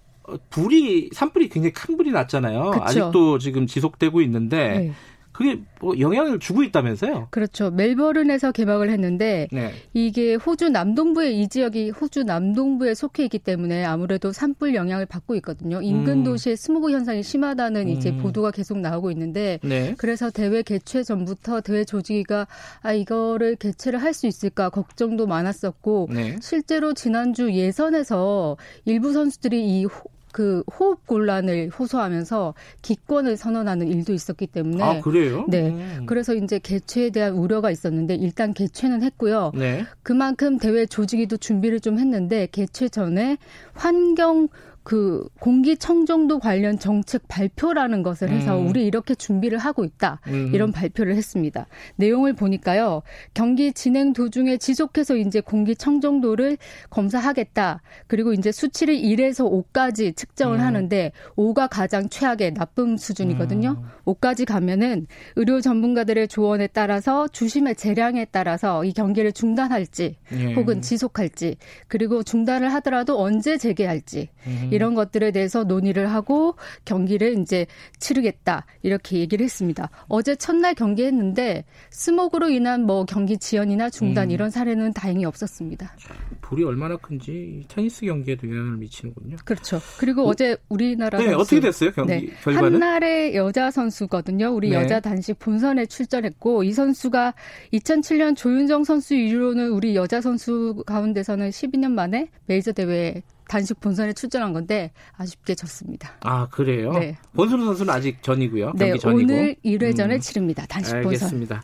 불이 산불이 굉장히 큰 불이 났잖아요. 그쵸? 아직도 지금 지속되고 있는데 네. 그게 뭐 영향을 주고 있다면서요? 그렇죠. 멜버른에서 개막을 했는데 네. 이게 호주 남동부에 이 지역이 호주 남동부에 속해 있기 때문에 아무래도 산불 영향을 받고 있거든요. 인근 음. 도시에 스모그 현상이 심하다는 음. 이제 보도가 계속 나오고 있는데 네. 그래서 대회 개최 전부터 대회 조직위가 아 이거를 개최를 할 수 있을까 걱정도 많았었고 네. 실제로 지난주 예선에서 일부 선수들이 이 그 호흡 곤란을 호소하면서 기권을 선언하는 일도 있었기 때문에 아 그래요? 네. 음. 그래서 이제 개최에 대한 우려가 있었는데 일단 개최는 했고요. 네. 그만큼 대회 조직위도 준비를 좀 했는데 개최 전에 환경 그 공기청정도 관련 정책 발표라는 것을 해서 음. 우리 이렇게 준비를 하고 있다. 음. 이런 발표를 했습니다. 내용을 보니까요. 경기 진행 도중에 지속해서 이제 공기청정도를 검사하겠다. 그리고 이제 수치를 1에서 5까지 측정을 음. 하는데 5가 가장 최악의 나쁨 수준이거든요. 음. 5까지 가면은 의료 전문가들의 조언에 따라서 주심의 재량에 따라서 이 경기를 중단할지 예. 혹은 지속할지 그리고 중단을 하더라도 언제 재개할지 음. 이런 것들에 대해서 논의를 하고 경기를 이제 치르겠다 이렇게 얘기를 했습니다. 어제 첫날 경기했는데 스모그로 인한 뭐 경기 지연이나 중단 음. 이런 사례는 다행히 없었습니다. 불이 얼마나 큰지 테니스 경기에도 영향을 미치는군요. 그렇죠. 그리고 어, 제 우리나라 네, 선수, 어떻게 됐어요 경기 네, 결과는? 한나래 여자 선수거든요. 우리 네. 여자 단식 본선에 출전했고 이 선수가 2007년 조윤정 선수 이후로는 우리 여자 선수 가운데서는 12년 만에 메이저 대회에 단식 본선에 출전한 건데 아쉽게 졌습니다. 아 그래요? 네. 권순우 선수는 아직 전이고요. 네, 경기 전이고. 오늘 1회전을 음. 치릅니다. 단식 본선. 알겠습니다.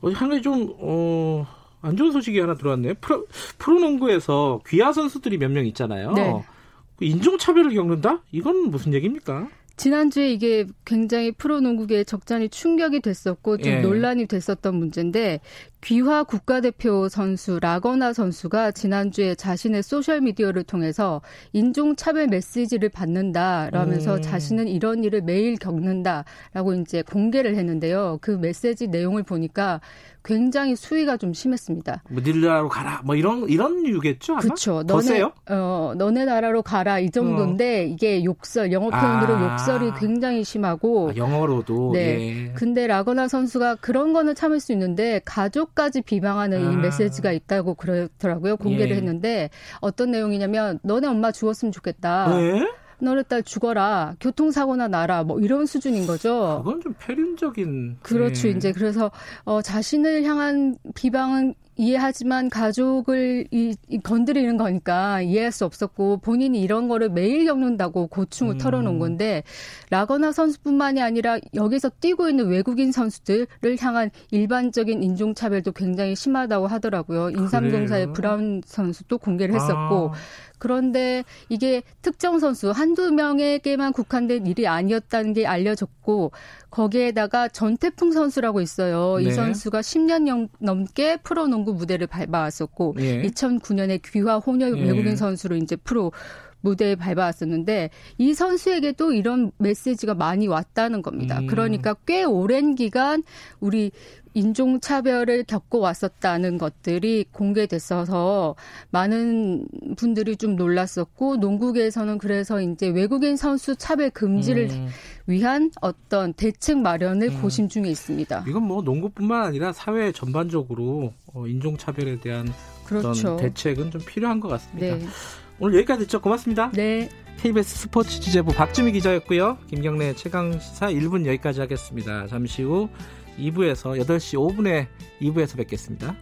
어, 한 가지 좀 어, 안 좋은 소식이 하나 들어왔네요. 프로, 프로농구에서 귀화 선수들이 몇 명 있잖아요. 네. 그 인종차별을 겪는다? 이건 무슨 얘기입니까? 지난주에 이게 굉장히 프로농구계에 적잖이 충격이 됐었고 좀 예. 논란이 됐었던 문제인데 귀화 국가대표 선수 라건아 선수가 지난주에 자신의 소셜 미디어를 통해서 인종차별 메시지를 받는다라면서 음. 자신은 이런 일을 매일 겪는다라고 이제 공개를 했는데요. 그 메시지 내용을 보니까 굉장히 수위가 좀 심했습니다. 뭐네 나라로 가라 뭐 이런 이런 이유겠죠? 그렇죠. 너네 어 너네 나라로 가라 이 정도인데 어. 이게 욕설 영어 표현으로 아. 욕설이 굉장히 심하고 아, 영어로도 네. 예. 근데 라거나 선수가 그런 거는 참을 수 있는데 가족까지 비방하는 아. 이 메시지가 있다고 그러더라고요. 공개를 예. 했는데 어떤 내용이냐면 너네 엄마 죽었으면 좋겠다. 네? 너네 딸 죽어라, 교통사고나 나라, 뭐 이런 수준인 거죠. 그건 좀 폐륜적인. 그렇죠. 네. 이제 그래서 어, 자신을 향한 비방은 이해하지만 가족을 이, 이 건드리는 거니까 이해할 수 없었고 본인이 이런 거를 매일 겪는다고 고충을 음. 털어놓은 건데 라거나 선수뿐만이 아니라 여기서 뛰고 있는 외국인 선수들을 향한 일반적인 인종차별도 굉장히 심하다고 하더라고요. 인삼동사의 브라운 선수도 공개를 했었고 아. 그런데 이게 특정 선수 한두 명에게만 국한된 일이 아니었다는 게 알려졌고 거기에다가 전태풍 선수라고 있어요. 네. 이 선수가 10년 넘게 프로농구 무대를 밟아왔었고 예. 2009년에 귀화 혼혈 예. 외국인 선수로 이제 프로 무대에 밟아왔었는데 이 선수에게도 이런 메시지가 많이 왔다는 겁니다. 음. 그러니까 꽤 오랜 기간 우리 인종차별을 겪어왔었다는 것들이 공개됐어서 많은 분들이 좀 놀랐었고 농구계에서는 그래서 이제 외국인 선수 차별 금지를 음. 위한 어떤 대책 마련을 음. 고심 중에 있습니다. 이건 뭐 농구뿐만 아니라 사회 전반적으로 어, 인종차별에 대한 그렇죠. 어떤 대책은 좀 필요한 것 같습니다. 네. 오늘 여기까지 듣죠. 고맙습니다. 네. KBS 스포츠 취재부 박주미 기자였고요. 김경래 최강 시사 1분 여기까지 하겠습니다. 잠시 후 2부에서 8시 5분에 2부에서 뵙겠습니다.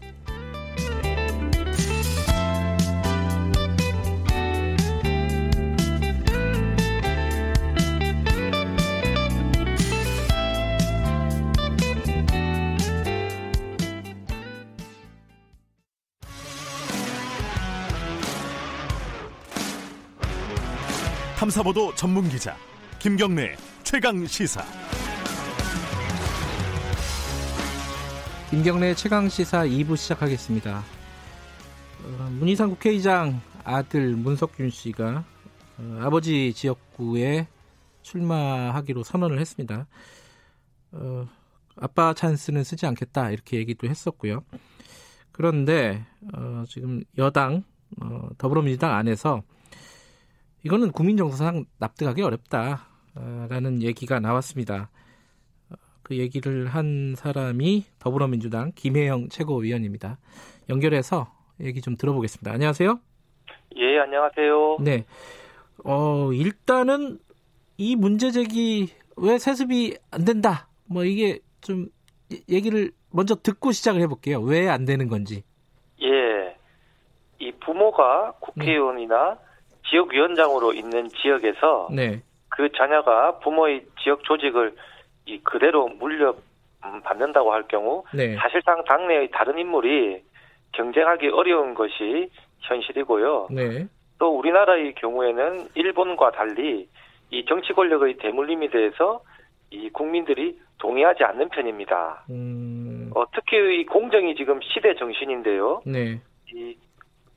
탐사보도 전문 기자 김경래 최강 시사. 김경래 최강 시사 2부 시작하겠습니다. 어, 문희상 국회의장 아들 문석균 씨가 어, 아버지 지역구에 출마하기로 선언을 했습니다. 어, 아빠 찬스는 쓰지 않겠다 이렇게 얘기도 했었고요. 그런데 어, 지금 여당 어, 더불어민주당 안에서 이거는 국민 정서상 납득하기 어렵다라는 얘기가 나왔습니다. 그 얘기를 한 사람이 더불어민주당 김혜영 최고위원입니다. 연결해서 얘기 좀 들어보겠습니다. 안녕하세요. 예, 안녕하세요. 네. 어, 일단은 이 문제 제기 왜 세습이 안 된다. 뭐 이게 좀 얘기를 먼저 듣고 시작을 해볼게요. 왜 안 되는 건지. 예. 이 부모가 국회의원이나 네. 지역위원장으로 있는 지역에서 네. 그 자녀가 부모의 지역 조직을 이 그대로 물려 받는다고 할 경우 네. 사실상 당내의 다른 인물이 경쟁하기 어려운 것이 현실이고요. 네. 또 우리나라의 경우에는 일본과 달리 이 정치 권력의 대물림에 대해서 이 국민들이 동의하지 않는 편입니다. 음... 어, 특히 이 공정이 지금 시대 정신인데요. 네. 이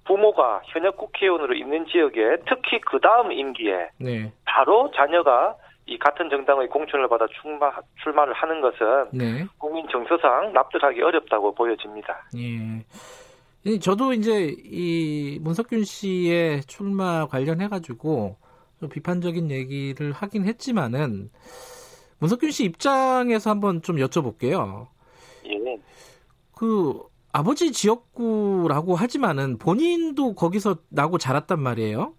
부모가 현역 국회의원으로 있는 지역에 특히 그 다음 임기에 네. 바로 자녀가 이 같은 정당의 공천을 받아 출마, 출마를 하는 것은 네. 국민 정서상 납득하기 어렵다고 보여집니다. 예. 저도 이제 이 문석균 씨의 출마 관련해 가지고 비판적인 얘기를 하긴 했지만은 문석균 씨 입장에서 한번 좀 여쭤볼게요. 예. 그 아버지 지역구라고 하지만은 본인도 거기서 나고 자랐단 말이에요.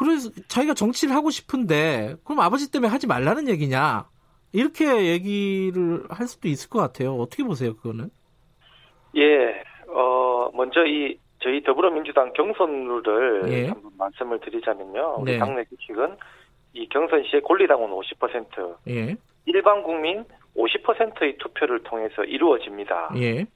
예. 그래서 자기가 정치를 하고 싶은데 그럼 아버지 때문에 하지 말라는 얘기냐 이렇게 얘기를 할 수도 있을 것 같아요. 어떻게 보세요, 그거는? 예, 어 먼저 이 저희 더불어민주당 경선 룰을 예. 한번 말씀을 드리자면요. 우리 네. 당내 규칙은 이 경선 시에 권리당원 50%, 예. 일반 국민 50%의 투표를 통해서 이루어집니다. 예.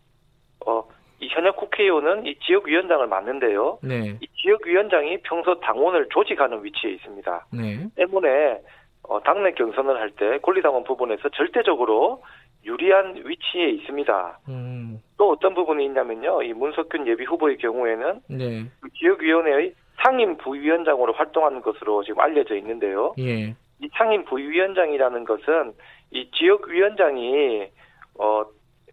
어, 이 현역 국회의원은 이 지역위원장을 맡는데요. 네. 이 지역위원장이 평소 당원을 조직하는 위치에 있습니다. 네. 때문에 어, 당내 경선을 할 때 권리당원 부분에서 절대적으로 유리한 위치에 있습니다. 음. 또 어떤 부분이 있냐면요. 이 문석균 예비 후보의 경우에는 네. 그 지역위원회의 상임 부위원장으로 활동하는 것으로 지금 알려져 있는데요. 예. 이 상임 부위원장이라는 것은 이 지역위원장이 어,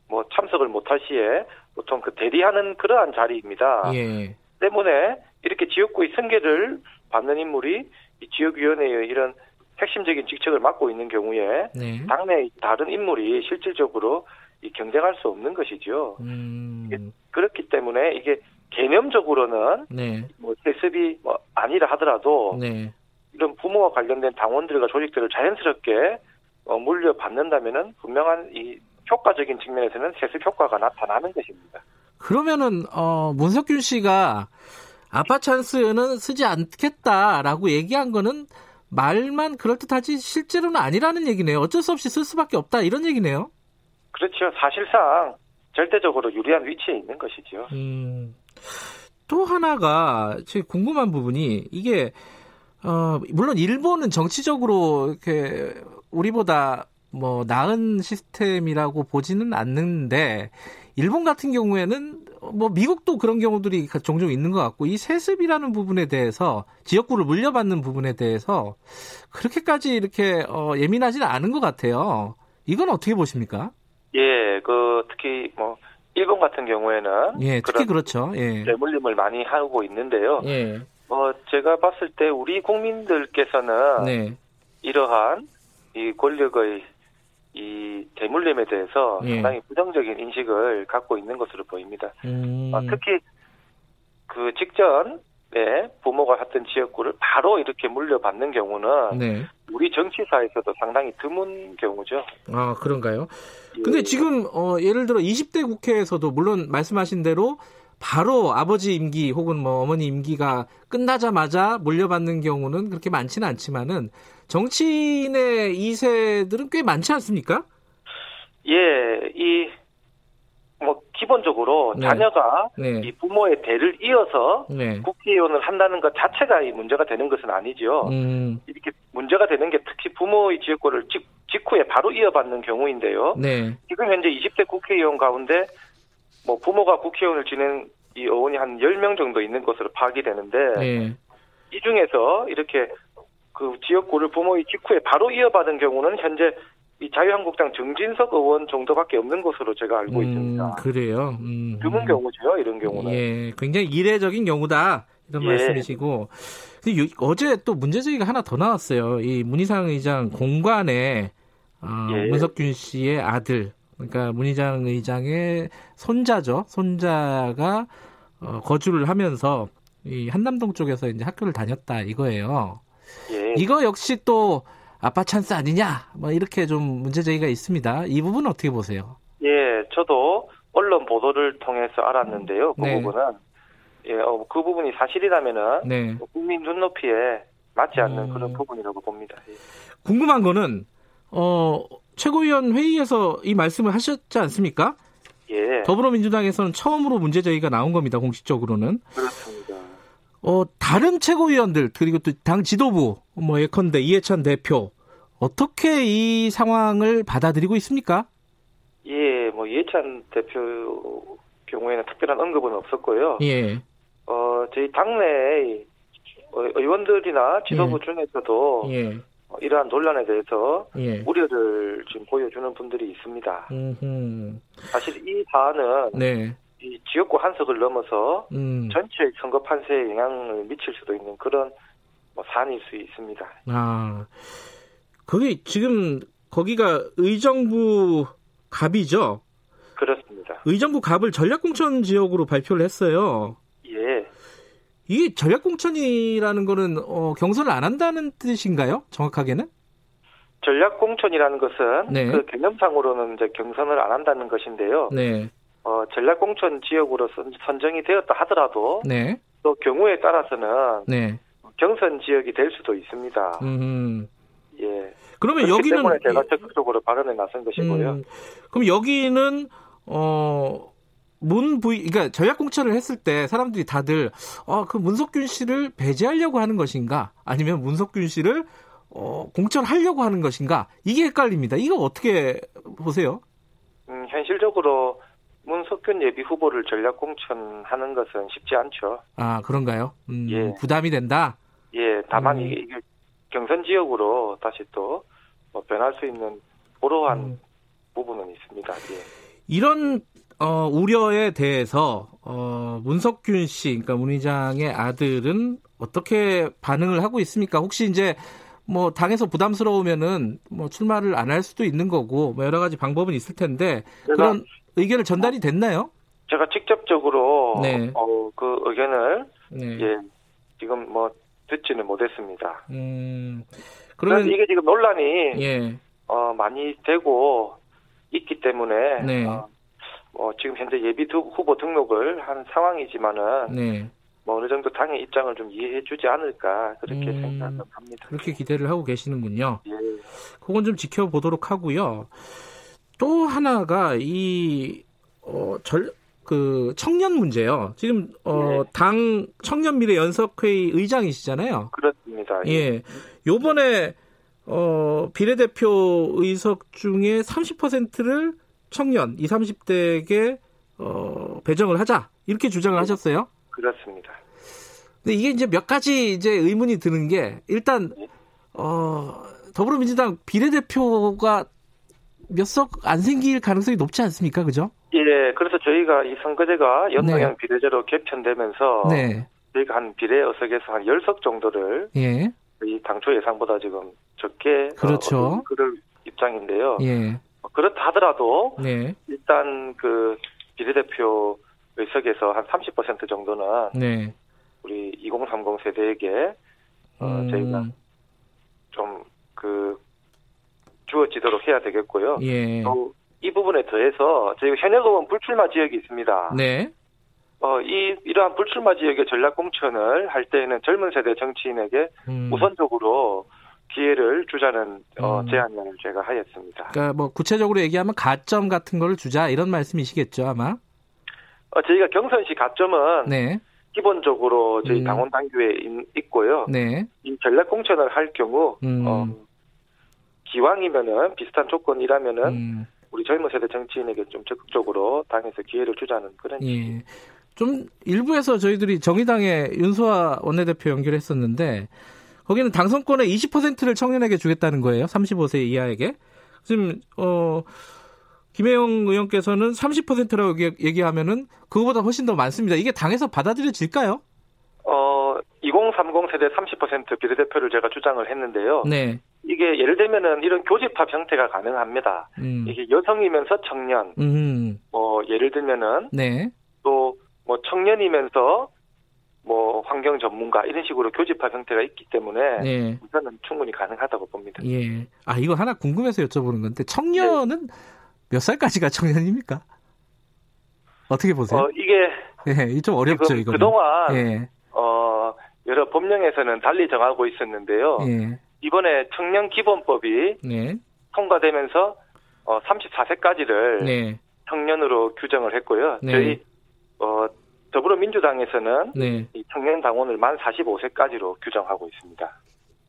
뭐 참석을 못할 시에 보통 그 대리하는 그러한 자리입니다. 예. 때문에 이렇게 지역구의 승계를 받는 인물이 이 지역위원회의 이런 핵심적인 직책을 맡고 있는 경우에 네. 당내 다른 인물이 실질적으로 이 경쟁할 수 없는 것이죠. 음. 그렇기 때문에 이게 개념적으로는 네. 뭐 세습이 뭐 아니라 하더라도 네. 이런 부모와 관련된 당원들과 조직들을 자연스럽게 어, 물려받는다면은 분명한 이 효과적인 측면에서는 세습 효과가 나타나는 것입니다. 그러면은 어, 문석균 씨가 아빠 찬스는 쓰지 않겠다라고 얘기한 거는 말만 그럴듯하지 실제로는 아니라는 얘기네요. 어쩔 수 없이 쓸 수밖에 없다 이런 얘기네요. 그렇죠. 사실상 절대적으로 유리한 위치에 있는 것이죠. 음, 또 하나가 제 궁금한 부분이 이게 어, 물론 일본은 정치적으로 이렇게 우리보다 뭐 나은 시스템이라고 보지는 않는데 일본 같은 경우에는 뭐 미국도 그런 경우들이 종종 있는 것 같고 이 세습이라는 부분에 대해서 지역구를 물려받는 부분에 대해서 그렇게까지 이렇게 어, 예민하지는 않은 것 같아요. 이건 어떻게 보십니까? 예, 그 특히 뭐 일본 같은 경우에는 예, 특히 그렇죠. 예. 대물림을 많이 하고 있는데요. 예. 어, 제가 봤을 때 우리 국민들께서는 네. 이러한 이 권력의 이 대물림에 대해서 예. 상당히 부정적인 인식을 갖고 있는 것으로 보입니다. 음. 어, 특히 그 직전 네, 부모가 했던 지역구를 바로 이렇게 물려받는 경우는 네. 우리 정치사에서도 상당히 드문 경우죠. 아 그런가요? 예. 근데 지금 어, 예를 들어 20대 국회에서도 물론 말씀하신 대로 바로 아버지 임기 혹은 뭐 어머니 임기가 끝나자마자 물려받는 경우는 그렇게 많지는 않지만은 정치인의 2세들은 꽤 많지 않습니까? 예, 이, 뭐, 기본적으로 네. 자녀가 네. 이 부모의 대를 이어서 네. 국회의원을 한다는 것 자체가 이 문제가 되는 것은 아니죠. 음. 이렇게 문제가 되는 게 특히 부모의 지역구를 직, 직후에 바로 이어받는 경우인데요. 네. 지금 현재 20대 국회의원 가운데 뭐 부모가 국회의원을 지낸 이 의원이 한 10명 정도 있는 것으로 파악이 되는데 네. 이 중에서 이렇게 그 지역구를 부모의 직후에 바로 이어받은 경우는 현재 이 자유한국당 정진석 의원 정도밖에 없는 것으로 제가 알고 음, 있습니다. 그래요. 음, 드문 경우죠, 이런 경우는. 예, 굉장히 이례적인 경우다 이런 예. 말씀이시고 어제 또 문제 제기가 하나 더 나왔어요. 이 문희상 의장 공관에 어, 예. 문석균 씨의 아들, 그러니까 문희장 의장의 손자죠. 손자가 어, 거주를 하면서 이 한남동 쪽에서 이제 학교를 다녔다 이거예요. 예. 이거 역시 또 아빠 찬스 아니냐? 뭐 이렇게 좀 문제 제기가 있습니다. 이 부분은 어떻게 보세요? 예, 저도 언론 보도를 통해서 알았는데요. 그 네. 부분은 예, 어, 그 부분이 사실이라면은 네. 국민 눈높이에 맞지 않는 음... 그런 부분이라고 봅니다. 예. 궁금한 거는 어 최고위원 회의에서 이 말씀을 하셨지 않습니까? 예. 더불어민주당에서는 처음으로 문제 제기가 나온 겁니다. 공식적으로는. 그렇습니다. 어, 다른 최고위원들 그리고 또 당 지도부 뭐 예컨대 이해찬 대표 어떻게 이 상황을 받아들이고 있습니까? 예, 뭐 이해찬 대표 경우에는 특별한 언급은 없었고요. 예. 어, 저희 당내 의원들이나 지도부 예. 중에서도 예. 이러한 논란에 대해서 예. 우려를 지금 보여주는 분들이 있습니다. 음흠. 사실 이 사안은 네. 이 지역구 한석을 넘어서 음. 전체 선거 판세에 영향을 미칠 수도 있는 그런 뭐 사안일 수 있습니다. 아, 거기 지금 거기가 의정부 갑이죠? 그렇습니다. 의정부 갑을 전략공천 지역으로 발표를 했어요. 예. 이게 전략공천이라는 거는 어, 경선을 안 한다는 뜻인가요? 정확하게는? 전략공천이라는 것은 네. 그 개념상으로는 이제 경선을 안 한다는 것인데요. 네. 어, 전략공천 지역으로 선, 정이 되었다 하더라도 네. 또 경우에 따라서는 네. 경선 지역이 될 수도 있습니다. 음. 예. 그러면 여기는 때문에 제가 적극적으로 발언에 나선 것이고요. 음, 그럼 여기는 어. 문 부위, 그러니까 전략 공천을 했을 때 사람들이 다들 어, 그 문석균 씨를 배제하려고 하는 것인가, 아니면 문석균 씨를 어, 공천하려고 하는 것인가, 이게 헷갈립니다. 이거 어떻게 보세요? 음, 현실적으로 문석균 예비 후보를 전략 공천하는 것은 쉽지 않죠. 아 그런가요? 음, 예. 부담이 된다. 예, 다만 음. 이게 경선 지역으로 다시 또 뭐 변할 수 있는 보로한 음. 부분은 있습니다. 예. 이런 어, 우려에 대해서 어, 문석균 씨, 그러니까 문 의장의 아들은 어떻게 반응을 하고 있습니까? 혹시 이제 뭐 당에서 부담스러우면은 뭐 출마를 안 할 수도 있는 거고 뭐 여러 가지 방법은 있을 텐데 그런 의견을 전달이 됐나요? 제가 직접적으로 네. 어, 그 의견을 네. 예, 지금 뭐 듣지는 못했습니다. 음, 그러면 이게 지금 논란이 예. 어, 많이 되고 있기 때문에 네. 어, 뭐 지금 현재 예비 후보 등록을 한 상황이지만은 네. 뭐 어느 정도 당의 입장을 좀 이해해주지 않을까 그렇게 음, 생각합니다. 그렇게 기대를 하고 계시는군요. 예. 그건 좀 지켜보도록 하고요. 또 하나가 이, 어, 절, 그 청년 문제요. 지금 어, 네. 당 청년 미래 연석회의 의장이시잖아요. 그렇습니다. 예. 예. 요번에 어, 비례대표 의석 중에 30%를 청년, 20, 30대에게 어, 배정을 하자 이렇게 주장을 네. 하셨어요. 그렇습니다. 근데 이게 이제 몇 가지 이제 의문이 드는 게 일단 네. 어, 더불어민주당 비례대표가 몇 석 안 생길 가능성이 높지 않습니까? 그죠? 예, 그래서 저희가 이 선거제가 연동형 네. 비례제로 개편되면서 네. 저희가 한 비례 의석에서 한 10석 정도를 예. 이 당초 예상보다 지금 적게 어, 그렇죠. 어, 그럴 입장인데요. 예. 그렇다 하더라도 네. 일단 그 비례대표 의석에서 한 30% 정도는 네. 우리 2030 세대에게 어, 음. 저희가 좀그 주어지도록 해야 되겠고요. 예. 또 이 부분에 더해서 저희가 현역의원 불출마 지역이 있습니다. 네. 어, 이, 이러한 불출마 지역의 전략 공천을 할 때에는 젊은 세대 정치인에게 음. 우선적으로 기회를 주자는 어, 음. 제안을 제가 하였습니다. 그러니까 뭐 구체적으로 얘기하면 가점 같은 걸 주자 이런 말씀이시겠죠 아마? 어, 저희가 경선시 가점은 네. 기본적으로 저희 음. 당원 당규에 있고요. 네. 이 전략 공천을 할 경우 음. 어, 기왕이면은 비슷한 조건이라면은 음. 우리 젊은 세대 정치인에게 좀 적극적으로 당에서 기회를 주자는 그런. 예. 좀 일부에서 저희들이 정의당의 윤소아 원내대표 연결했었는데 거기는 당선권의 20%를 청년에게 주겠다는 거예요. 35세 이하에게. 지금 어 김혜영 의원께서는 30%라고 얘기 하면은 그거보다 훨씬 더 많습니다. 이게 당에서 받아들여질까요? 어, 2030 세대 30% 비례대표를 제가 주장을 했는데요. 네. 이게 예를 들면은 이런 교집합 형태가 가능합니다. 음. 이게 여성이면서 청년, 음. 뭐 예를 들면은 네. 또뭐 청년이면서 뭐 환경 전문가 이런 식으로 교집합 형태가 있기 때문에 네. 우선은 충분히 가능하다고 봅니다. 예. 아 이거 하나 궁금해서 여쭤보는 건데 청년은 네. 몇 살까지가 청년입니까? 어떻게 보세요? 어, 이게 예, 좀 어렵죠 이거. 그동안 예. 어 여러 법령에서는 달리 정하고 있었는데요. 예. 이번에 청년 기본법이 네. 통과되면서 어 34세까지를 네. 청년으로 규정을 했고요. 네. 저희 어 더불어민주당에서는 네. 이 청년 당원을 만 45세까지로 규정하고 있습니다.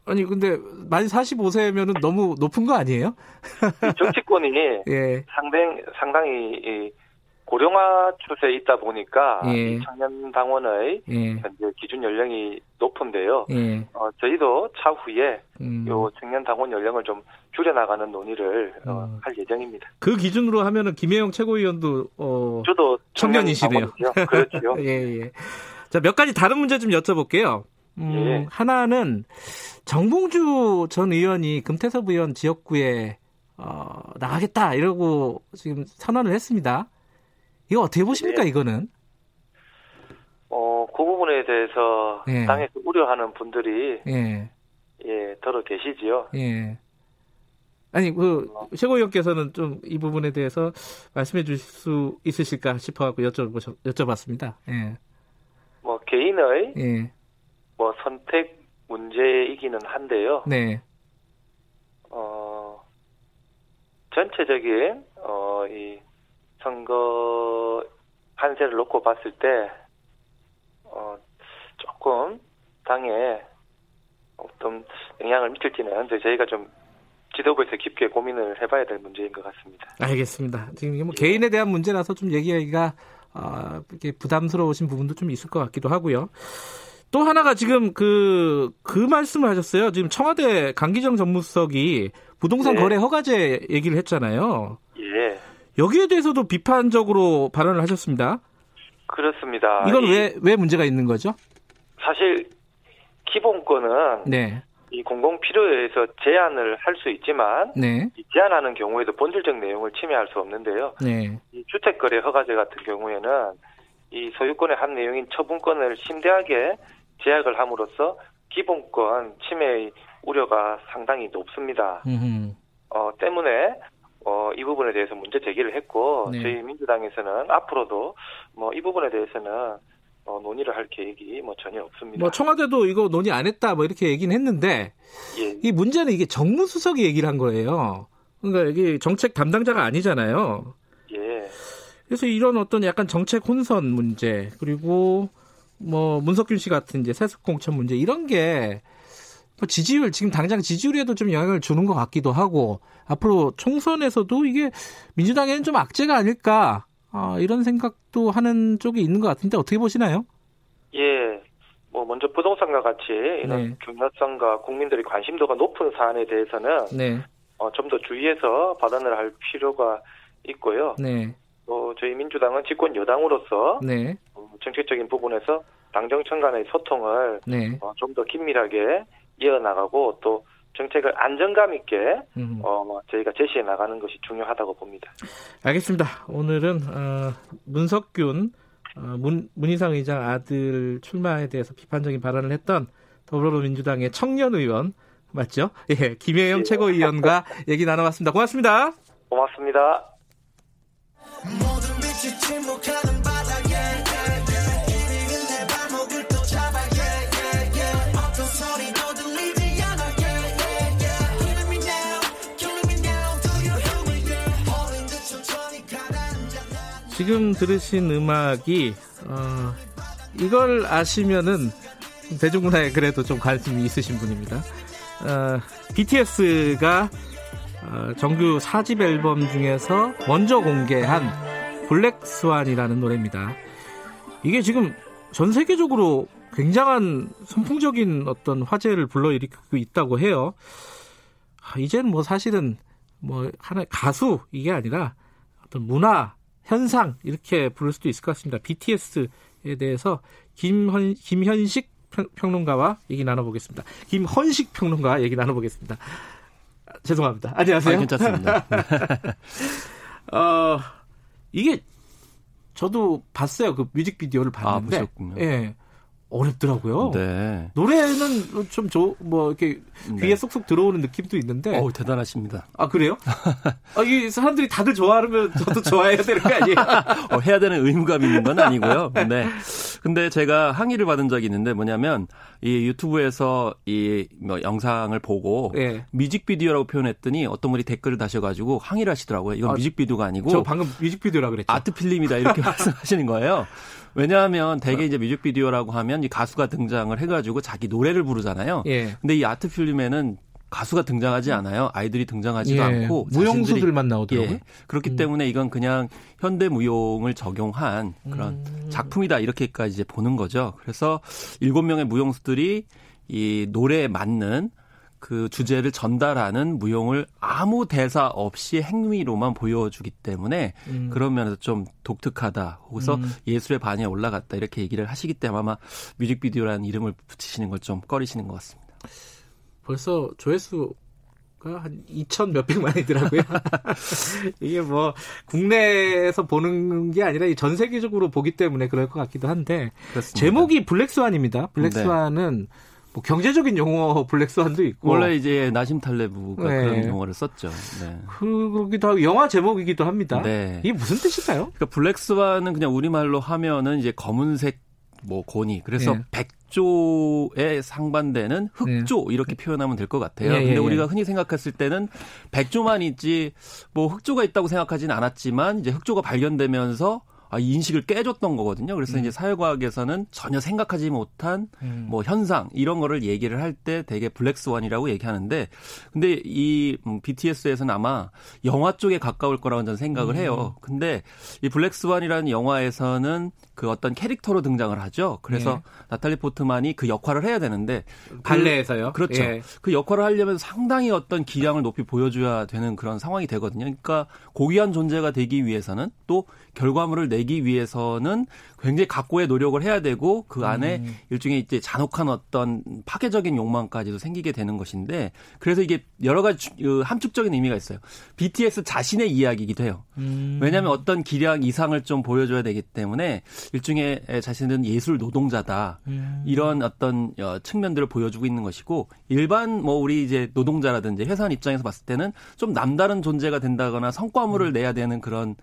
아니 근데 만 45세면은 너무 높은 거 아니에요? 정치권이 [laughs] 예. 상당 상당히 고령화 추세에 있다 보니까 예. 청년 당원의 예. 현재 기준 연령이 높은데요. 예. 어, 저희도 차후에 음. 요 청년 당원 연령을 좀 줄여나가는 논의를 어, 어. 할 예정입니다. 그 기준으로 하면은 김혜영 최고위원도 어, 저도 청년이시네요. 그렇죠. [laughs] 예, 예. 자, 몇 가지 다른 문제 좀 여쭤볼게요. 음, 예. 하나는 정봉주 전 의원이 금태섭 의원 지역구에 어, 나가겠다 이러고 지금 선언을 했습니다. 이거 어떻게 보십니까, 네. 이거는? 어, 그 부분에 대해서 예. 당에서 우려하는 분들이 예. 예, 더러 계시지요. 예. 아니, 그, 어. 최고위원께서는 좀 이 부분에 대해서 말씀해 주실 수 있으실까 싶어 갖고 여쭤보, 여쭤봤습니다. 예. 뭐, 개인의, 예. 뭐, 선택 문제이기는 한데요. 네. 어, 전체적인, 어, 이, 선거 판세를 놓고 봤을 때 어, 조금 당에 어떤 영향을 미칠지는 저희가 좀 지도부에서 깊게 고민을 해봐야 될 문제인 것 같습니다. 알겠습니다. 지금 뭐 예. 개인에 대한 문제라서 좀 얘기하기가 어, 이렇게 부담스러우신 부분도 좀 있을 것 같기도 하고요. 또 하나가 지금 그, 그 말씀을 하셨어요. 지금 청와대 강기정 전무수석이 부동산 네. 거래 허가제 얘기를 했잖아요. 예. 여기에 대해서도 비판적으로 발언을 하셨습니다. 그렇습니다. 이건 왜, 왜 문제가 있는 거죠? 사실, 기본권은. 네. 이 공공 필요에 의해서 제한을 할 수 있지만 네. 제한하는 경우에도 본질적 내용을 침해할 수 없는데요. 네. 이 주택거래 허가제 같은 경우에는 이 소유권의 한 내용인 처분권을 심대하게 제약을 함으로써 기본권 침해의 우려가 상당히 높습니다. 음흠. 어, 때문에 어, 이 부분에 대해서 문제 제기를 했고 네. 저희 민주당에서는 앞으로도 뭐 이 부분에 대해서는 어, 논의를 할 계획이 뭐 전혀 없습니다. 뭐 청와대도 이거 논의 안 했다 뭐 이렇게 얘기는 했는데 예. 이 문제는 이게 정무수석이 얘기를 한 거예요. 그러니까 이게 정책 담당자가 아니잖아요. 예. 그래서 이런 어떤 약간 정책 혼선 문제 그리고 뭐 문석균 씨 같은 이제 세습 공천 문제 이런 게 뭐 지지율 지금 당장 지지율에도 좀 영향을 주는 것 같기도 하고 앞으로 총선에서도 이게 민주당에는 좀 악재가 아닐까 아, 이런 생각도 하는 쪽이 있는 것 같은데 어떻게 보시나요? 예. 뭐 먼저 부동산과 같이 이런 네. 중요성과 국민들의 관심도가 높은 사안에 대해서는 네. 어, 좀 더 주의해서 발언을 할 필요가 있고요. 네. 또 저희 민주당은 집권 여당으로서 네. 어, 정책적인 부분에서 당정청 간의 소통을 네. 어, 좀 더 긴밀하게 이어나가고 또 정책을 안정감 있게 어, 뭐 저희가 제시해 나가는 것이 중요하다고 봅니다. 알겠습니다. 오늘은 어, 문석균 어, 문, 문희상 의장 아들 출마에 대해서 비판적인 발언을 했던 더불어민주당의 청년 의원 맞죠? 예, 김혜영 예. 최고위원과 얘기 나눠봤습니다. 고맙습니다. 고맙습니다. 지금 들으신 음악이 어, 이걸 아시면은 대중문화에 그래도 좀 관심이 있으신 분입니다. 어, BTS가 어, 정규 4집 앨범 중에서 먼저 공개한 블랙스완이라는 노래입니다. 이게 지금 전 세계적으로 굉장한 선풍적인 어떤 화제를 불러일으키고 있다고 해요. 아, 이제는 뭐 사실은 뭐 하나의 가수 이게 아니라 어떤 문화 현상 이렇게 부를 수도 있을 것 같습니다. BTS에 대해서 김현, 김현식 평론가와 얘기 나눠보겠습니다. 김헌식 평론가와 얘기 나눠보겠습니다. 아, 죄송합니다. 안녕하세요. 아, 괜찮습니다. [laughs] 어, 이게 저도 봤어요. 그 뮤직비디오를 봤는데. 아, 보셨군요. 예. 어렵더라고요. 네. 노래는 좀뭐 이렇게 귀에 네. 쏙쏙 들어오는 느낌도 있는데. 어 대단하십니다. 아 그래요? 아 이 사람들이 다들 좋아하면 저도 좋아해야 되는 거 아니에요? [laughs] 어, 해야 되는 의무감이 있는 건 아니고요. [laughs] 네. 근데 제가 항의를 받은 적이 있는데 뭐냐면 이 유튜브에서 이 뭐 영상을 보고 네. 뮤직비디오라고 표현했더니 어떤 분이 댓글을 다셔가지고 항의를 하시더라고요. 이건 아, 뮤직비디오가 아니고. 저 방금 뮤직비디오라 그랬죠. 아트 필름이다 이렇게 [laughs] 말씀하시는 거예요. 왜냐하면 대개 이제 뮤직비디오라고 하면 이 가수가 등장을 해가지고 자기 노래를 부르잖아요. 예. 근데 이 아트 필름에는 가수가 등장하지 않아요. 아이들이 등장하지도 예. 않고 무용수들만 나오더라고요. 예. 그렇기 음. 때문에 이건 그냥 현대 무용을 적용한 그런 음. 작품이다 이렇게까지 이제 보는 거죠. 그래서 일곱 명의 무용수들이 이 노래에 맞는 그 주제를 전달하는 무용을 아무 대사 없이 행위로만 보여주기 때문에 음. 그런 면에서 좀 독특하다. 혹서 음. 예술의 반에 올라갔다. 이렇게 얘기를 하시기 때문에 아마 뮤직비디오라는 이름을 붙이시는 걸 좀 꺼리시는 것 같습니다. 벌써 조회수 한 2천 몇백만이더라고요. [laughs] 이게 뭐 국내에서 보는 게 아니라 전 세계적으로 보기 때문에 그럴 것 같기도 한데 그렇습니다. 제목이 블랙스완입니다. 블랙스완은 네. 뭐 경제적인 용어 블랙스완도 있고 원래 이제 나심 탈레브가 네. 그런 용어를 썼죠. 네. 그러기도 하고 영화 제목이기도 합니다. 네. 이게 무슨 뜻일까요? 그러니까 블랙스완은 그냥 우리말로 하면은 이제 검은색 뭐 고니 그래서 네. 백조에 상반되는 흑조 네. 이렇게 표현하면 될 것 같아요. 예, 예, 근데 우리가 흔히 생각했을 때는 백조만 있지 뭐 흑조가 있다고 생각하지는 않았지만 이제 흑조가 발견되면서 아, 인식을 깨줬던 거거든요. 그래서 음. 이제 사회과학에서는 전혀 생각하지 못한 음. 뭐 현상 이런 거를 얘기를 할 때 되게 블랙스완이라고 얘기하는데 근데 이 음, BTS에서는 아마 영화 쪽에 가까울 거라고 저는 생각을 해요. 음. 근데 이 블랙스완이라는 영화에서는 그 어떤 캐릭터로 등장을 하죠. 그래서 예. 나탈리 포트만이 그 역할을 해야 되는데 발레에서요. 그, 렇죠 예. 그 역할을 하려면 상당히 어떤 기량을 높이 보여줘야 되는 그런 상황이 되거든요. 그러니까 고귀한 존재가 되기 위해서는 또 결과물을 내기 위해서는 굉장히 각고의 노력을 해야 되고 그 안에 음. 일종의 이제 잔혹한 어떤 파괴적인 욕망까지도 생기게 되는 것인데 그래서 이게 여러 가지 그 함축적인 의미가 있어요. BTS 자신의 이야기이기도 해요. 음. 왜냐하면 어떤 기량 이상을 좀 보여줘야 되기 때문에 일종의 자신은 예술 노동자다 음. 이런 어떤 어, 측면들을 보여주고 있는 것이고 일반 뭐 우리 이제 노동자라든지 회사 입장에서 봤을 때는 좀 남다른 존재가 된다거나 성과물을 음. 내야 되는 그런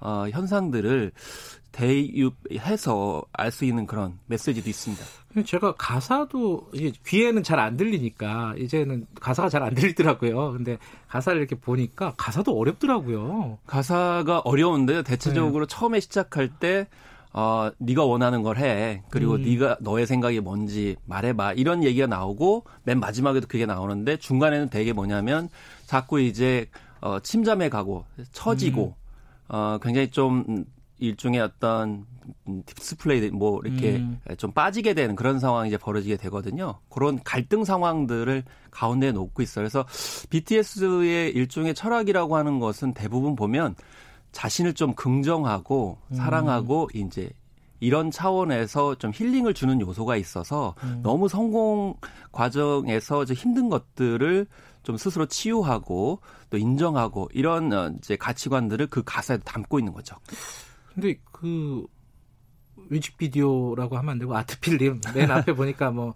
어, 현상들을 대입해서 알 수 있는 그런 메시지도 있습니다. 제가 가사도 귀에는 잘 안 들리니까 이제는 가사가 잘 안 들리더라고요. 근데 가사를 이렇게 보니까 가사도 어렵더라고요. 가사가 어려운데요. 대체적으로 네. 처음에 시작할 때 어, 네가 원하는 걸 해. 그리고 음. 네가 너의 생각이 뭔지 말해봐. 이런 얘기가 나오고 맨 마지막에도 그게 나오는데 중간에는 되게 뭐냐면 자꾸 이제 어, 침잠해 가고 처지고 음. 어, 굉장히 좀 일종의 어떤 디스플레이 뭐 이렇게 음. 좀 빠지게 되는 그런 상황이 이제 벌어지게 되거든요. 그런 갈등 상황들을 가운데 놓고 있어요. 그래서 BTS의 일종의 철학이라고 하는 것은 대부분 보면 자신을 좀 긍정하고 음. 사랑하고 이제 이런 차원에서 좀 힐링을 주는 요소가 있어서 음. 너무 성공 과정에서 이제 힘든 것들을 좀 스스로 치유하고 또 인정하고 이런 어, 이제 가치관들을 그 가사에 담고 있는 거죠. 근데 그 뮤직비디오라고 하면 안 되고 아트필름 맨 앞에 보니까 뭐,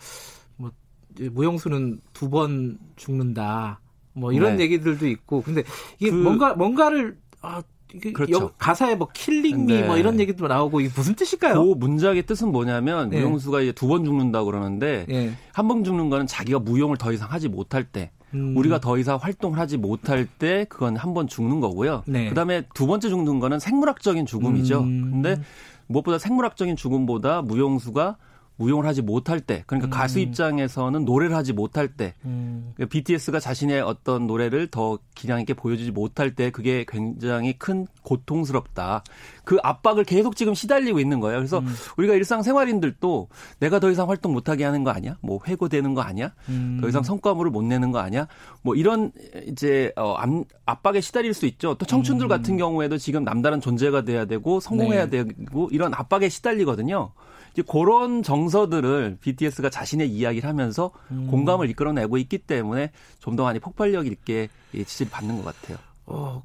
뭐 무용수는 두 번 죽는다. 뭐 이런 네. 얘기들도 있고 근데 이게 그, 뭔가 뭔가를 아, 이게 그렇죠. 가사에 뭐 킬링미 네. 뭐 이런 얘기도 나오고 이게 무슨 뜻일까요? 그 문장의 뜻은 뭐냐면 네. 무용수가 이제 두 번 죽는다 그러는데 네. 한번 죽는 거는 자기가 무용을 더 이상 하지 못할 때 음. 우리가 더 이상 활동을 하지 못할 때 그건 한 번 죽는 거고요. 네. 그다음에 두 번째 죽는 거는 생물학적인 죽음이죠. 음. 근데 무엇보다 생물학적인 죽음보다 무용수가 무용을 하지 못할 때, 그러니까 음. 가수 입장에서는 노래를 하지 못할 때, 음. 그러니까 BTS가 자신의 어떤 노래를 더 기량 있게 보여주지 못할 때, 그게 굉장히 큰 고통스럽다. 그 압박을 계속 지금 시달리고 있는 거예요. 그래서 음. 우리가 일상생활인들도 내가 더 이상 활동 못하게 하는 거 아니야? 뭐 회고되는 거 아니야? 음. 더 이상 성과물을 못 내는 거 아니야? 뭐 이런 이제 어, 압박에 시달릴 수 있죠. 또 청춘들 음. 같은 경우에도 지금 남다른 존재가 돼야 되고 성공해야 네. 되고 이런 압박에 시달리거든요. 이제 그런 정서들을 BTS가 자신의 이야기를 하면서 음. 공감을 이끌어내고 있기 때문에 좀 더 많이 폭발력 있게 지지를 받는 것 같아요. 어,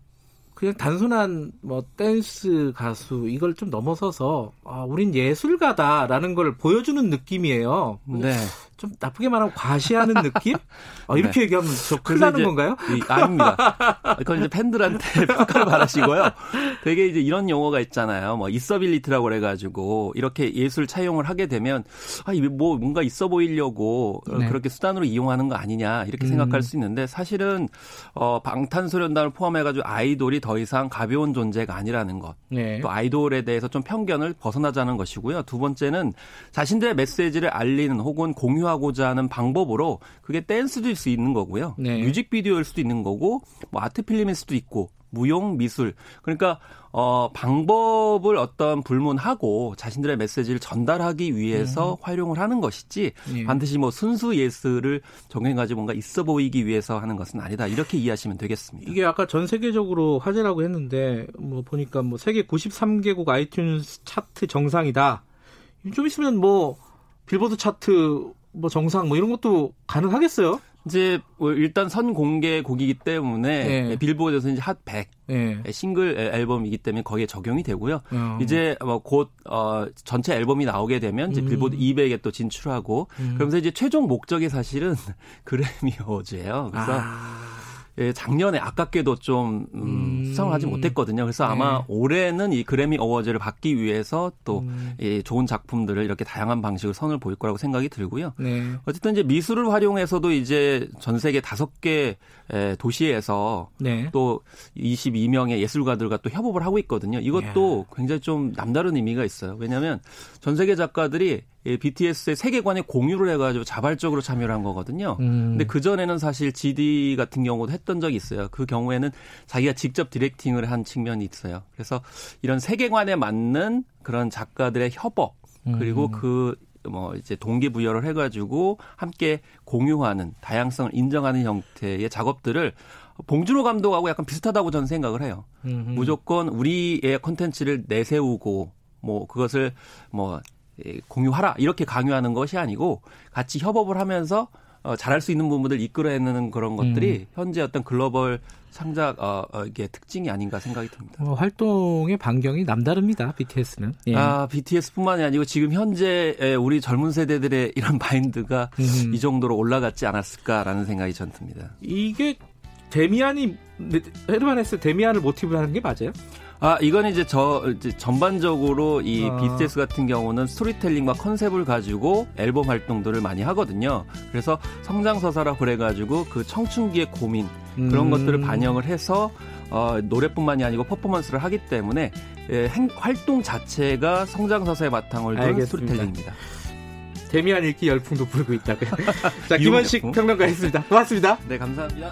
그냥 단순한 뭐 댄스 가수 이걸 좀 넘어서서 아, 우린 예술가다라는 걸 보여주는 느낌이에요. 네. 좀 나쁘게 말하면 과시하는 느낌? 아, 이렇게 네. 얘기하면 저 큰일 나는 건가요? 이, 아닙니다. 그건 이제 팬들한테 [laughs] 평가를 바라시고요. 되게 이제 이런 용어가 있잖아요. 뭐 있어빌리티라고 그래가지고 이렇게 예술 차용을 하게 되면 아, 뭐 뭔가 있어 보이려고 네. 그렇게 수단으로 이용하는 거 아니냐 이렇게 음. 생각할 수 있는데 사실은 어, 방탄소년단을 포함해가지고 아이돌이 더 이상 가벼운 존재가 아니라는 것. 네. 또 아이돌에 대해서 좀 편견을 벗어나자는 것이고요. 두 번째는 자신들의 메시지를 알리는 혹은 공유 공유하고자 하는 방법으로 그게 댄스일 수 있는 거고요. 네. 뮤직비디오일 수도 있는 거고 뭐 art film일 수도 있고 무용 미술 그러니까 어 방법을 어떤 불문하고 자신들의 메시지를 전달하기 위해서 음. 활용을 하는 것이지 예. 반드시 뭐 순수 예술을 적용해 가지고 뭔가 있어 보이기 위해서 하는 것은 아니다 이렇게 이해하시면 되겠습니다. 이게 아까 전 세계적으로 화제라고 했는데 뭐 보니까 뭐 세계 93개국 아이튠즈 차트 정상이다. 좀 있으면 뭐 빌보드 차트 뭐 정상 뭐 이런 것도 가능하겠어요? 이제 뭐 일단 선공개 곡이기 때문에 네. 빌보드에서 이제 핫 100. 네. 싱글 앨범이기 때문에 거기에 적용이 되고요. 어. 이제 뭐곧 어, 전체 앨범이 나오게 되면 이제 음. 빌보드 200에 또 진출하고 음. 그러면서 이제 최종 목적이 사실은 [laughs] 그래미 어워즈예요. 그래서 아. 예, 작년에 아깝게도 좀 음, 음. 수상을 하지 못했거든요. 그래서 아마 네. 올해는 이 그래미 어워즈를 받기 위해서 또 음. 예, 좋은 작품들을 이렇게 다양한 방식으로 선을 보일 거라고 생각이 들고요. 네. 어쨌든 이제 미술을 활용해서도 이제 전 세계 다섯 개 도시에서 네. 또 22명의 예술가들과 또 협업을 하고 있거든요. 이것도 야. 굉장히 좀 남다른 의미가 있어요. 왜냐하면 전 세계 작가들이 BTS의 세계관에 공유를 해가지고 자발적으로 참여를 한 거거든요. 음. 근데 그 전에는 사실 GD 같은 경우도 했던 적이 있어요. 그 경우에는 자기가 직접 디렉팅을 한 측면이 있어요. 그래서 이런 세계관에 맞는 그런 작가들의 협업 그리고 음. 그뭐 이제 동기부여를 해가지고 함께 공유하는 다양성을 인정하는 형태의 작업들을 봉준호 감독하고 약간 비슷하다고 저는 생각을 해요. 음흠. 무조건 우리의 콘텐츠를 내세우고 뭐 그것을 뭐 공유하라 이렇게 강요하는 것이 아니고 같이 협업을 하면서 어, 잘할 수 있는 부분들 이끌어내는 그런 것들이 음. 현재 어떤 글로벌 창작 어, 어, 이게 특징이 아닌가 생각이 듭니다. 어, 활동의 반경이 남다릅니다. BTS는. 예. 아 BTS뿐만이 아니고 지금 현재 우리 젊은 세대들의 [laughs] 이런 마인드가 음. 이 정도로 올라갔지 않았을까라는 생각이 전 듭니다. 이게 데미안이 헤르만 헤스 데미안을 모티브로 하는 게 맞아요? 아, 이건 이제 저 이제 전반적으로 이 아. BTS 같은 경우는 스토리텔링과 컨셉을 가지고 앨범 활동들을 많이 하거든요. 그래서 성장서사라 그래가지고 그 청춘기의 고민 그런 음. 것들을 반영을 해서 어, 노래뿐만이 아니고 퍼포먼스를 하기 때문에 예, 행, 활동 자체가 성장서사의 바탕을 둔 스토리텔링입니다. 데미안 읽기 열풍도 불고 있다고요. [laughs] 자, 김원식 평론가였습니다. 고맙습니다. 네, 감사합니다.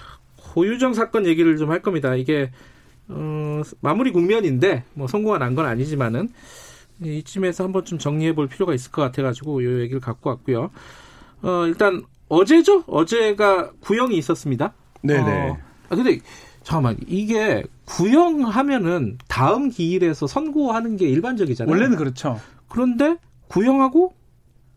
고유정 사건 얘기를 좀 할 겁니다. 이게 어, 마무리 국면인데 뭐 선고가 난건 아니지만은 이쯤에서 한번 좀 정리해 볼 필요가 있을 것 같아가지고 이 얘기를 갖고 왔고요. 어, 일단 어제죠? 어제가 구형이 있었습니다. 네네. 어, 아, 근데 잠깐만 이게 구형하면은 다음 기일에서 선고하는 게 일반적이잖아요. 원래는 그렇죠. 그런데 구형하고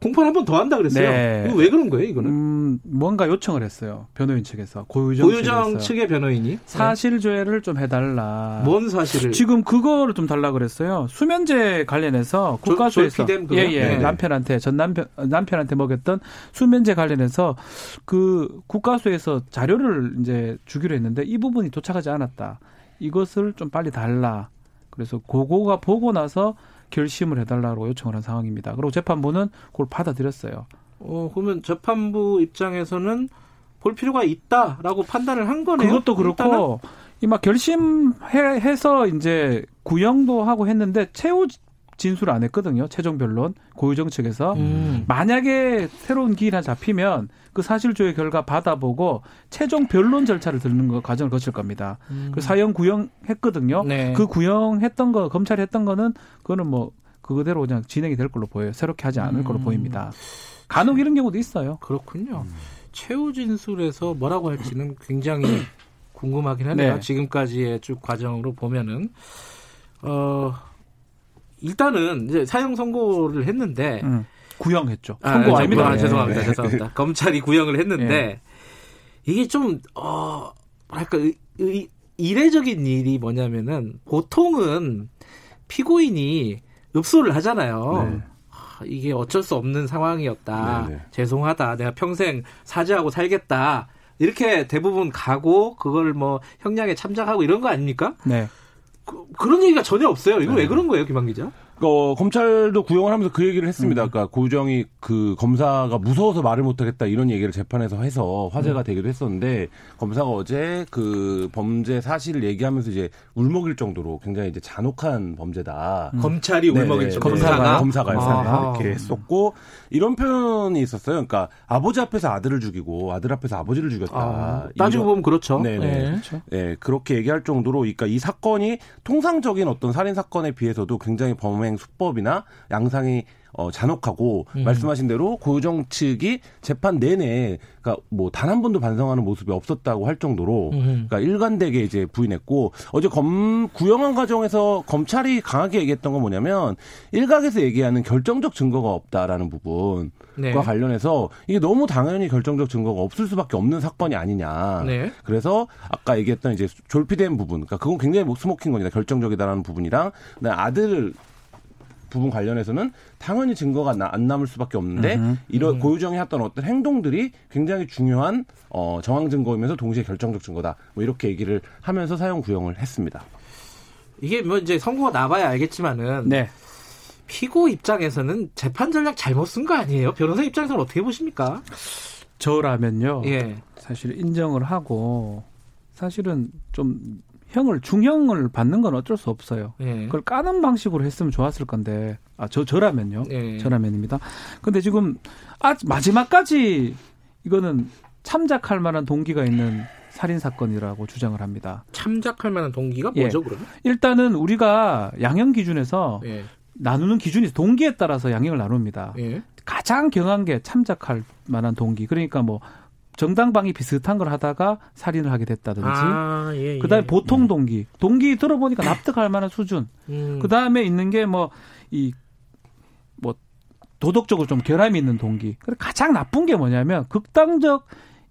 공판 한 번 더 한다 그랬어요. 네. 왜 그런 거예요, 이거는? 음, 뭔가 요청을 했어요. 변호인 측에서. 고유정, 고유정 측의 변호인이 사실 조회를 좀 해달라. 뭔 사실을? 지금 그거를 좀 달라 그랬어요. 수면제 관련해서 국가수에서 예예 예, 네. 남편한테 전 남편 남편한테 먹였던 수면제 관련해서 그 국가수에서 자료를 이제 주기로 했는데 이 부분이 도착하지 않았다. 이것을 좀 빨리 달라. 그래서 고거가 보고 나서 결심을 해달라고 요청을 한 상황입니다. 그리고 재판부는 그걸 받아들였어요. 어, 그러면 재판부 입장에서는 볼 필요가 있다라고 판단을 한 거네요. 그것도 그렇고 이막 결심해서 이제 구형도 하고 했는데 최후 진술을 안 했거든요. 최종 변론 고유정 측에서 음. 만약에 새로운 기일이 잡히면 그 사실조회 결과 받아보고 최종 변론 절차를 듣는 거 과정을 거칠 겁니다. 음. 그 사형 구형했거든요. 네. 그 구형했던 거 검찰이 했던 거는 그거는 뭐 그대로 그냥 진행이 될 걸로 보여요. 새롭게 하지 않을 음. 걸로 보입니다. 간혹 이런 경우도 있어요. 그렇군요. 음. 최후 진술에서 뭐라고 할지는 굉장히 [clears throat] 궁금하긴 하네요. 네. 지금까지의 쭉 과정으로 보면은 어 일단은 이제 사형 선고를 했는데 음. 구형했죠. 아, 선고 아닙니다. 아, 죄송합니다. 네. 죄송합니다. [laughs] 검찰이 구형을 했는데 네. 이게 좀 어, 뭐랄까 의, 의, 이례적인 일이 뭐냐면은 보통은 피고인이 읍소를 하잖아요. 네. 이게 어쩔 수 없는 상황이었다. 네네. 네. 죄송하다. 내가 평생 사죄하고 살겠다. 이렇게 대부분 가고 그걸 뭐 형량에 참작하고 이런 거 아닙니까? 네. 그, 런 얘기가 전혀 없어요. 이거 네. 왜 그런 거예요, 김한 기자? 어, 검찰도 구형을 하면서 그 얘기를 했습니다. 음. 그러니까 고정이 그 검사가 무서워서 말을 못하겠다 이런 얘기를 재판에서 해서 화제가 음. 되기도 했었는데 검사가 어제 그 범죄 사실을 얘기하면서 이제 울먹일 정도로 굉장히 이제 잔혹한 범죄다. 음. 검찰이 울먹일 정도로 검사가 검사가 아. 이렇게 했었고 이런 표현이 있었어요. 그러니까 아버지 앞에서 아들을 죽이고 아들 앞에서 아버지를 죽였다. 아. 따지고 보면 그렇죠. 네네. 네. 그렇죠. 네, 그렇게 얘기할 정도로 그러니까 이 사건이 통상적인 어떤 살인 사건에 비해서도 굉장히 범 범행 수법이나 양상이 어, 잔혹하고 음. 말씀하신 대로 고유정 측이 재판 내내 그러니까 뭐 단 한 번도 반성하는 모습이 없었다고 할 정도로 음. 그러니까 일관되게 이제 부인했고 어제 검 구형한 과정에서 검찰이 강하게 얘기했던 건 뭐냐면 일각에서 얘기하는 결정적 증거가 없다라는 부분과 네. 관련해서 이게 너무 당연히 결정적 증거가 없을 수밖에 없는 사건이 아니냐. 네. 그래서 아까 얘기했던 이제 졸피뎀 부분, 그러니까 그건 굉장히 smoking gun이다 결정적이다라는 부분이랑 아들 부분 관련해서는 당연히 증거가 안 남을 수밖에 없는데 음흠. 이런 음. 고유정이 했던 어떤 행동들이 굉장히 중요한 어, 정황 증거이면서 동시에 결정적 증거다. 뭐 이렇게 얘기를 하면서 사용 구형을 했습니다. 이게 뭐 이제 선고가 나봐야 알겠지만은 네. 피고 입장에서는 재판 전략 잘못 쓴 거 아니에요? 변호사 입장에서는 어떻게 보십니까? 저라면요. 예. 사실 인정을 하고 사실은 좀 형을 중형을 받는 건 어쩔 수 없어요. 예. 그걸 까는 방식으로 했으면 좋았을 건데 아 저 저라면요. 예. 저라면입니다. 근데 지금 아 마지막까지 이거는 참작할 만한 동기가 있는 살인 사건이라고 주장을 합니다. 참작할 만한 동기가 뭐죠, 예. 그러면? 일단은 우리가 양형 기준에서 예. 나누는 기준이 동기에 따라서 양형을 나눕니다. 예. 가장 경한 게 참작할 만한 동기. 그러니까 뭐 정당방위 비슷한 걸 하다가 살인을 하게 됐다든지. 아, 예, 예. 그다음에 보통 동기. 동기 들어보니까 [clears throat] 납득할 만한 수준. 음. 그다음에 있는 게 뭐 이뭐 도덕적으로 좀 결함이 있는 동기. 그래 가장 나쁜 게 뭐냐면 극단적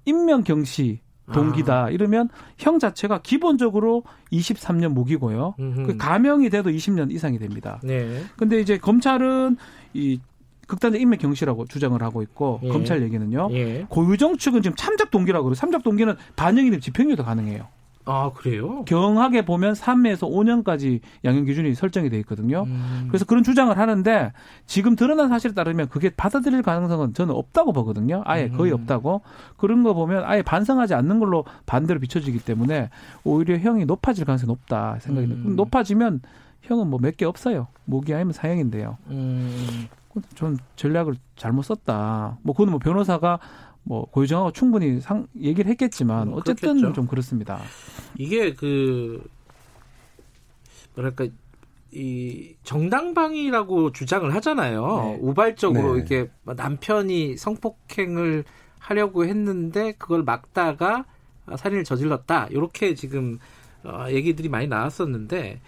인명 경시 동기다. 아. 이러면 형 자체가 기본적으로 23년 무기고요. 그 가명이 돼도 20년 이상이 됩니다. 네. 근데 이제 검찰은 이 극단적 인맥 경시라고 주장을 하고 있고 예. 검찰 얘기는요. 예. 고유정 측은 지금 참작 동기라고 그래요. 참작 동기는 반영이 되면 집행유예도 가능해요. 아, 그래요? 경하게 보면 3에서 5년까지 양형 기준이 설정이 돼 있거든요. 음. 그래서 그런 주장을 하는데 지금 드러난 사실에 따르면 그게 받아들일 가능성은 저는 없다고 보거든요. 아예 거의 음. 없다고. 그런 거 보면 아예 반성하지 않는 걸로 반대로 비춰지기 때문에 오히려 형이 높아질 가능성이 높다 생각이. 음. 높아지면 형은 뭐 몇 개 없어요. 모기 아니면 사형인데요. 음. 전 전략을 잘못 썼다. 뭐 그거는 뭐 변호사가 뭐 고유정하고 충분히 상 얘기를 했겠지만 뭐 어쨌든 그렇겠죠. 좀 그렇습니다. 이게 그 뭐랄까 이 정당방위라고 주장을 하잖아요. 네. 우발적으로 네. 이렇게 남편이 성폭행을 하려고 했는데 그걸 막다가 살인을 저질렀다. 이렇게 지금 어, 얘기들이 많이 나왔었는데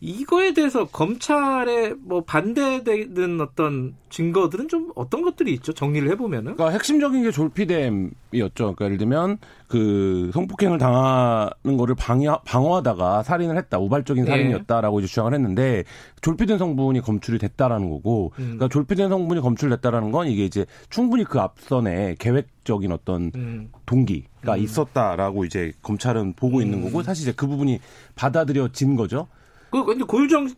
이거에 대해서 검찰에 뭐 반대되는 어떤 증거들은 좀 어떤 것들이 있죠? 정리를 해보면은. 그러니까 핵심적인 게 졸피뎀이었죠. 그러니까 예를 들면 그 성폭행을 당하는 거를 방어, 방어하다가 살인을 했다. 우발적인 네. 살인이었다라고 이제 주장을 했는데 졸피된 성분이 검출이 됐다라는 거고. 음. 그러니까 졸피된 성분이 검출됐다라는 건 이게 이제 충분히 그 앞선에 계획적인 어떤 음. 동기가 음. 있었다라고 이제 검찰은 보고 있는 음. 거고 사실 이제 그 부분이 받아들여진 거죠. 그 근데 고유정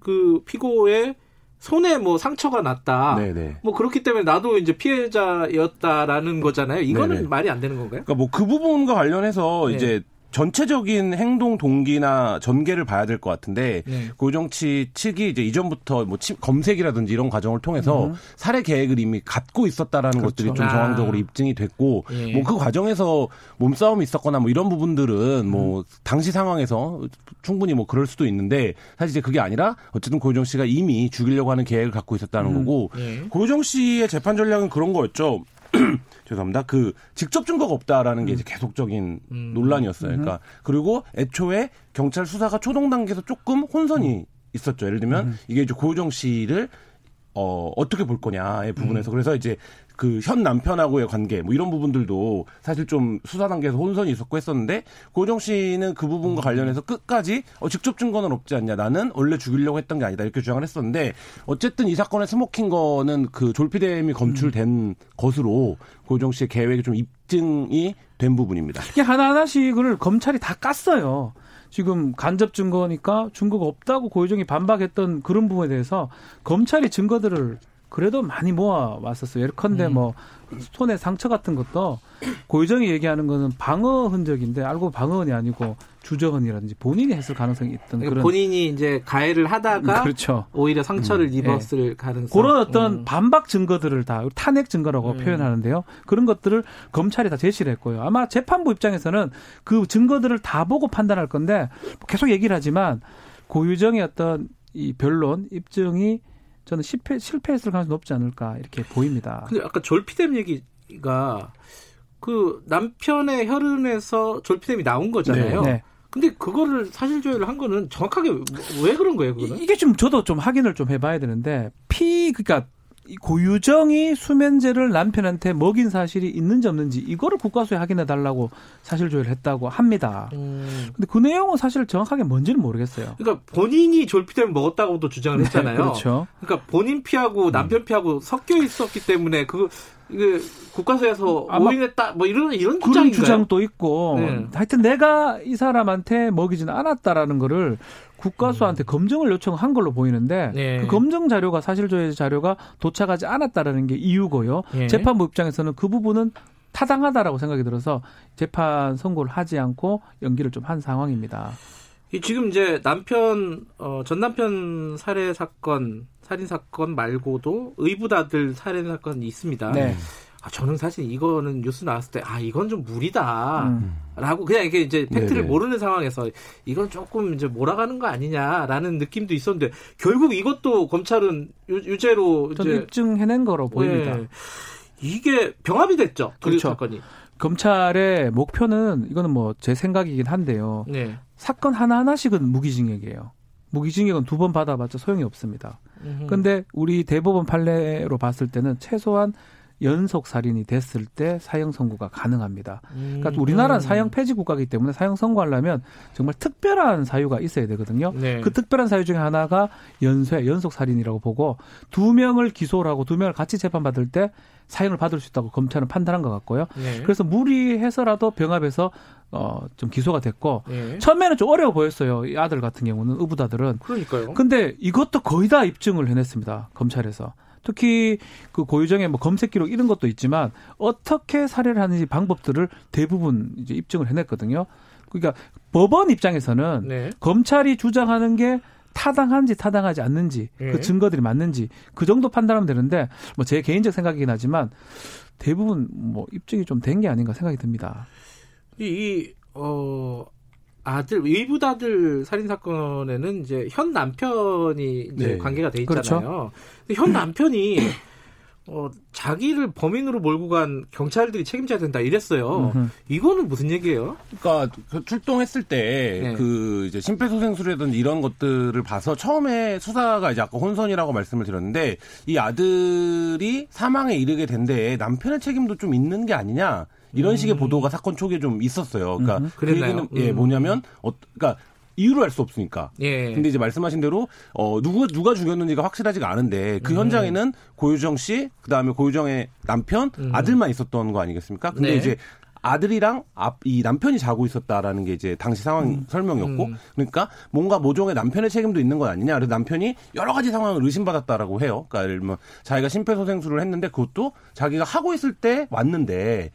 그 피고의 손에 뭐 상처가 났다. 네네. 뭐 그렇기 때문에 나도 이제 피해자였다라는 거잖아요. 이거는 네네. 말이 안 되는 건가요? 그러니까 뭐 그 부분과 관련해서 네. 이제 전체적인 행동 동기나 전개를 봐야 될 것 같은데 네. 고정치 측이 이제 이전부터 뭐 검색이라든지 이런 과정을 통해서 음. 살해 계획을 이미 갖고 있었다라는 그렇죠. 것들이 좀 정황적으로 아. 입증이 됐고 예. 뭐그 과정에서 몸싸움이 있었거나 뭐 이런 부분들은 뭐 음. 뭐 당시 상황에서 충분히 뭐 그럴 수도 있는데 사실 이제 그게 아니라 어쨌든 고정 씨가 이미 죽이려고 하는 계획을 갖고 있었다는 음. 거고 예. 고정 씨의 재판 전략은 그런 거였죠. [clears throat] 죄송합니다. 그 직접 증거가 없다라는 게 음. 이제 계속적인 음. 논란이었어요. 그러니까 음. 그리고 애초에 경찰 수사가 초동 단계에서 조금 혼선이 음. 있었죠. 예를 들면 음. 이게 이제 고우정 씨를 어, 어떻게 볼 거냐의 부분에서 음. 그래서 이제 그 현 남편하고의 관계 뭐 이런 부분들도 사실 좀 수사 단계에서 혼선이 있었고 했었는데 고유정 씨는 그 부분과 관련해서 끝까지 어, 직접 증거는 없지 않냐 나는 원래 죽이려고 했던 게 아니다 이렇게 주장을 했었는데 어쨌든 이 사건의 smoking gun은 그 졸피뎀이 검출된 음. 것으로 고유정 씨의 계획이 좀 입증이 된 부분입니다. 이게 하나하나씩 을 검찰이 다 깠어요. 지금 간접 증거니까 증거가 없다고 고유정이 반박했던 그런 부분에 대해서 검찰이 증거들을 그래도 많이 모아 왔었어요. 예컨대 음. 뭐 손에 상처 같은 것도 고유정이 얘기하는 거는 방어 흔적인데 알고 방어원이 아니고 주저언이라든지 본인이 했을 가능성이 있던 그런 본인이 이제 가해를 하다가 그렇죠. 오히려 상처를 음. 입었을 네. 가능성 그런 어떤 음. 반박 증거들을 다 탄핵 증거라고 음. 표현하는데요. 그런 것들을 검찰이 다 제시를 했고요. 아마 재판부 입장에서는 그 증거들을 다 보고 판단할 건데 계속 얘기를 하지만 고유정의 어떤 이 변론 입증이 저는 실패, 실패했을 가능성이 높지 않을까 이렇게 보입니다. 근데 아까 졸피뎀 얘기가 그 남편의 혈흔에서 졸피뎀이 나온 거잖아요. 네. 네. 근데 그거를 사실 조회를 한 거는 정확하게 왜 그런 거예요, 그거는? 이게 좀 저도 좀 확인을 좀 해봐야 되는데 피 그러니까 고유정이 수면제를 남편한테 먹인 사실이 있는지 없는지 이거를 국가수에 확인해 달라고 사실 조회를 했다고 합니다. 음. 근데 그 내용은 사실 정확하게 뭔지는 모르겠어요. 그러니까 본인이 졸피뎀을 먹었다고도 주장을 네, 했잖아요. 네, 그렇죠. 그러니까 본인 피하고 남편 피하고 섞여 있었기 때문에 그 이게 국가수에서 오인했다 뭐 이런 이런 그런 주장도 있고 네. 하여튼 내가 이 사람한테 먹이지는 않았다라는 거를 국가수한테 음. 검증을 요청한 걸로 보이는데 네. 그 검증 자료가 사실조회 자료가 도착하지 않았다라는 게 이유고요. 네. 재판부 입장에서는 그 부분은 타당하다라고 생각이 들어서 재판 선고를 하지 않고 연기를 좀 한 상황입니다. 지금 이제 남편 어, 전 남편 살해 사건 살인 사건 말고도 의붓아들 살인 사건이 있습니다. 네. 아, 저는 사실 이거는 뉴스 나왔을 때, 아, 이건 좀 무리다. 음. 라고, 그냥 이게 이제 팩트를 네네. 모르는 상황에서 이건 조금 이제 몰아가는 거 아니냐라는 느낌도 있었는데, 결국 이것도 검찰은 유, 죄로 이제. 입증해낸 거로 보입니다. 네. 이게 병합이 됐죠. 그 그렇죠. 사건이. 검찰의 목표는, 이거는 뭐 제 생각이긴 한데요. 네. 사건 하나하나씩은 무기징역이에요. 무기징역은 두 번 받아봤자 소용이 없습니다. 그런데 우리 대법원 판례로 봤을 때는 최소한 연속 살인이 됐을 때 사형 선고가 가능합니다. 그러니까 음. 우리나라는 사형 폐지 국가이기 때문에 사형 선고하려면 정말 특별한 사유가 있어야 되거든요. 네. 그 특별한 사유 중에 하나가 연쇄 연속 살인이라고 보고 두 명을 기소를 하고 두 명을 같이 재판받을 때 사형을 받을 수 있다고 검찰은 판단한 것 같고요. 네. 그래서 무리해서라도 병합해서 어, 좀 기소가 됐고, 네. 처음에는 좀 어려워 보였어요. 이 아들 같은 경우는, 의붓아들은. 그러니까요. 근데 이것도 거의 다 입증을 해냈습니다. 검찰에서. 특히 그 고유정의 뭐 검색 기록 이런 것도 있지만 어떻게 살해를 하는지 방법들을 대부분 이제 입증을 해냈거든요. 그러니까 법원 입장에서는 네. 검찰이 주장하는 게 타당한지 타당하지 않는지 네. 그 증거들이 맞는지 그 정도 판단하면 되는데 뭐 제 개인적 생각이긴 하지만 대부분 뭐 입증이 좀 된 게 아닌가 생각이 듭니다. 이, 어, 아들 외부 아들 살인 사건에는 이제 현 남편이 이제 네. 관계가 돼 있잖아요. 그렇죠. 현 남편이 어, 자기를 범인으로 몰고 간 경찰들이 책임져야 된다 이랬어요. 음흠. 이거는 무슨 얘기예요? 그러니까 그 출동했을 때그 네. 그 이제 심폐소생술이라든지 이런 것들을 봐서 처음에 수사가 이제 아까 혼선이라고 말씀을 드렸는데 이 아들이 사망에 이르게 된 데에 남편의 책임도 좀 있는 게 아니냐 이런 식의 음. 보도가 사건 초기에 좀 있었어요. 그러니까 음. 그 얘기는 예 음. 뭐냐면 어 그러니까 이유를 알 수 없으니까. 예. 근데 이제 말씀하신 대로 어 누가 누가 죽였는지가 확실하지가 않은데 그 음. 현장에는 고유정 씨, 그다음에 고유정의 남편, 음. 아들만 있었던 거 아니겠습니까? 근데 네. 이제 아들이랑 앞, 이 남편이 자고 있었다라는 게 이제 당시 상황 음. 설명이었고, 음. 그러니까 뭔가 모종의 남편의 책임도 있는 거 아니냐. 그래서 남편이 여러 가지 상황을 의심받았다라고 해요. 그러니까 예를 들면 자기가 심폐소생술을 했는데 그것도 자기가 하고 있을 때 왔는데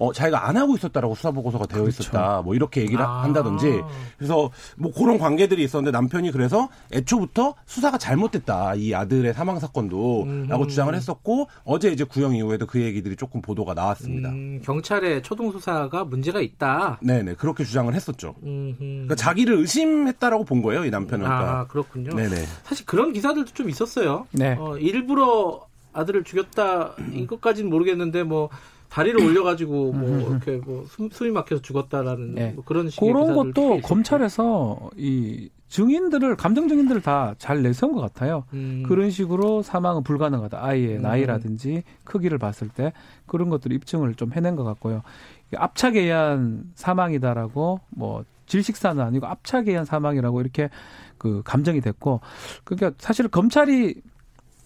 어, 자기가 안 하고 있었다라고 수사 보고서가 되어 그렇죠. 있었다. 뭐 이렇게 얘기를 아. 한다든지. 그래서 뭐 그런 관계들이 있었는데 남편이 그래서 애초부터 수사가 잘못됐다. 이 아들의 사망 사건도 음. 라고 주장을 했었고 어제 이제 구형 이후에도 그 얘기들이 조금 보도가 나왔습니다. 음, 경찰의 초동 수사가 문제가 있다. 네 네. 그렇게 주장을 했었죠. 그러니까 자기를 의심했다라고 본 거예요. 이 남편은. 그러니까. 아, 그렇군요. 네 네. 사실 그런 기사들도 좀 있었어요. 네. 어, 일부러 아들을 죽였다 이것까지는 모르겠는데 뭐 다리를 올려가지고 뭐 음, 음, 음. 이렇게 뭐 숨이 막혀서 죽었다라는 네. 뭐 그런 식의 그런 것도 검찰에서 이 증인들을 감정 증인들을 다 잘 내세운 것 같아요. 음. 그런 식으로 사망은 불가능하다. 아이의 음. 나이라든지 크기를 봤을 때 그런 것들 입증을 좀 해낸 것 같고요. 압착에 의한 사망이다라고 뭐 질식사는 아니고 압착에 의한 사망이라고 이렇게 그 감정이 됐고 그러니까 사실 검찰이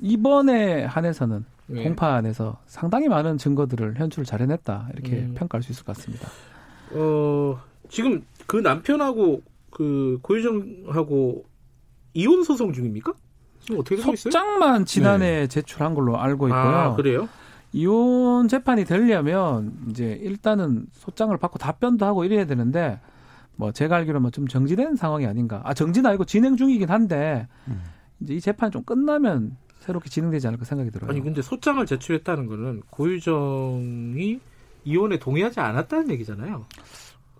이번에 한해서는 네. 공판에서 상당히 많은 증거들을 현출을 잘 해냈다 이렇게 음. 평가할 수 있을 것 같습니다. 어 지금 그 남편하고 그 고유정하고 이혼 소송 중입니까? 지금 어떻게 되고 있어요? 소장만 지난해 네. 제출한 걸로 알고 있고요. 아, 그래요? 이혼 재판이 되려면 이제 일단은 소장을 받고 답변도 하고 이래야 되는데 뭐 제가 알기로는 좀 정지된 상황이 아닌가. 아 정지는 아니고 진행 중이긴 한데 음. 이제 이 재판이 좀 끝나면 새롭게 진행되지 않을까 생각이 들어요. 아니 근데 소장을 제출했다는 거는 고유정이 이혼에 동의하지 않았다는 얘기잖아요.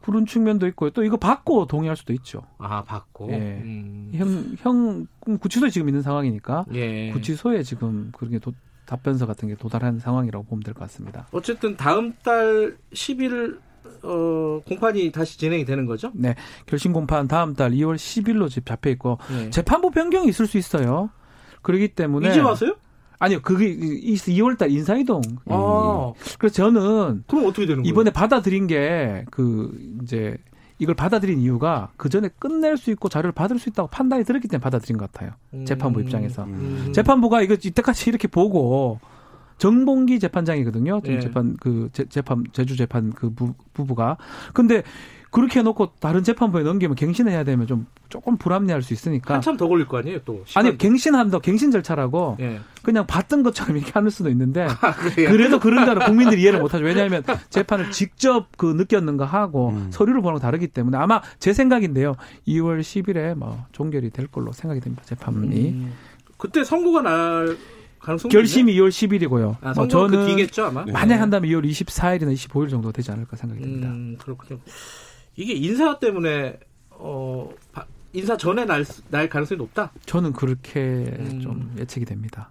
그런 측면도 있고요. 또 이거 받고 동의할 수도 있죠. 아 받고. 예. 음. 형, 형 구치소에 지금 있는 상황이니까 예. 구치소에 지금 그렇게 도, 답변서 같은 게 도달한 상황이라고 보면 될 것 같습니다. 어쨌든 다음 달 10일 어, 공판이 다시 진행이 되는 거죠? 네. 결심 공판 다음 달 2월 10일로 집 잡혀 있고 예. 재판부 변경이 있을 수 있어요. 그러기 때문에 이제 와서요? 아니요, 그게 2월달 인사이동. 아. 그래서 저는 그럼 어떻게 되는 거예요? 이번에 받아들인 게 그 이제 이걸 받아들인 이유가 그 전에 끝낼 수 있고 자료를 받을 수 있다고 판단이 들었기 때문에 받아들인 것 같아요. 음. 재판부 입장에서 음. 재판부가 이거 이때까지 [laughs] 이렇게 보고 정봉기 재판장이거든요. 네. 재판 그 재, 재판 제주 재판 그 부, 부부가 근데 그렇게 해놓고 다른 재판부에 넘기면 갱신해야 되면 좀 조금 불합리할 수 있으니까 한참 더 걸릴 거 아니에요 또 아니 갱신한다 갱신 절차라고 예. 그냥 봤던 것처럼 이렇게 하는 수도 있는데 [laughs] 아, 그래도 그런다는 국민들이 이해를 못하죠 왜냐하면 재판을 직접 그 느꼈는가 하고 음. 서류를 보는 거 다르기 때문에 아마 제 생각인데요 2월 10일에 뭐 종결이 될 걸로 생각이 됩니다 재판이 음. 그때 선고가 날 결심이 있네? 2월 10일이고요. 아, 뭐 저는 그 뒤겠죠 아마. 만약 한다면 2월 24일이나 25일 정도 되지 않을까 생각이 듭니다. 음, 그렇군요. 이게 인사 때문에 어 인사 전에 날, 날 가능성이 높다. 저는 그렇게 음. 좀 예측이 됩니다.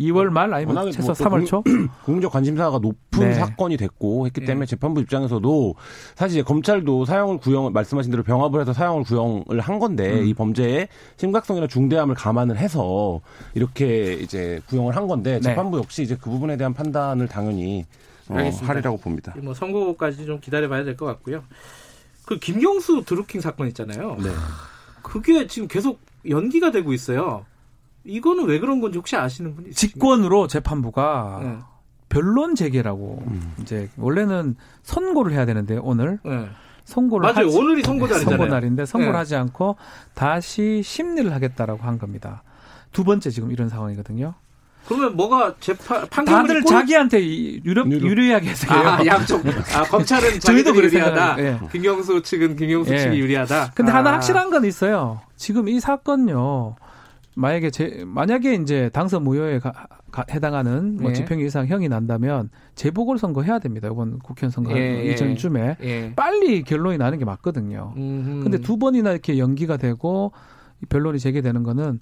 2월 말 아니면 최소 뭐 3월 초 [clears throat] 국민적 관심사가 높은 네. 사건이 됐고 했기 네. 때문에 네. 재판부 입장에서도 사실 검찰도 사형을 구형 말씀하신 대로 병합을 해서 사형을 구형을 한 건데 음. 이 범죄의 심각성이나 중대함을 감안을 해서 이렇게 이제 구형을 한 건데 네. 재판부 역시 이제 그 부분에 대한 판단을 당연히 어, 하리라고 봅니다. 뭐 선고까지 좀 기다려봐야 될 것 같고요. 그 김경수 드루킹 사건 있잖아요. 네. 그게 지금 계속 연기가 되고 있어요. 이거는 왜 그런 건지 혹시 아시는 분이 있으신가요? 직권으로 재판부가 네. 변론 재개라고 음. 이제 원래는 선고를 해야 되는데 오늘 네. 선고를 맞아요. 하지, 오늘이 선고 날이잖아요. 선고 날인데 선고를 네. 하지 않고 다시 심리를 하겠다라고 한 겁니다. 두 번째 지금 이런 상황이거든요. 그러면 뭐가 재판 판결 다들 꼴... 자기한테 유리, 유리하게 해석해요. 아, 양쪽. [laughs] 아, 검찰은 저희도 유리하다. 예. 김경수 측은 김경수 예. 측이 유리하다. 근데 아. 하나 확실한 건 있어요. 지금 이 사건요. 만약에 제 만약에 이제 당선 무효에 가, 가, 해당하는 뭐 예. 집행 이상 형이 난다면 재보궐 선거 해야 됩니다. 이번 국회의원 선거 예. 이전쯤에 예. 빨리 결론이 나는 게 맞거든요. 음흠. 근데 두 번이나 이렇게 연기가 되고 변론이 재개되는 거는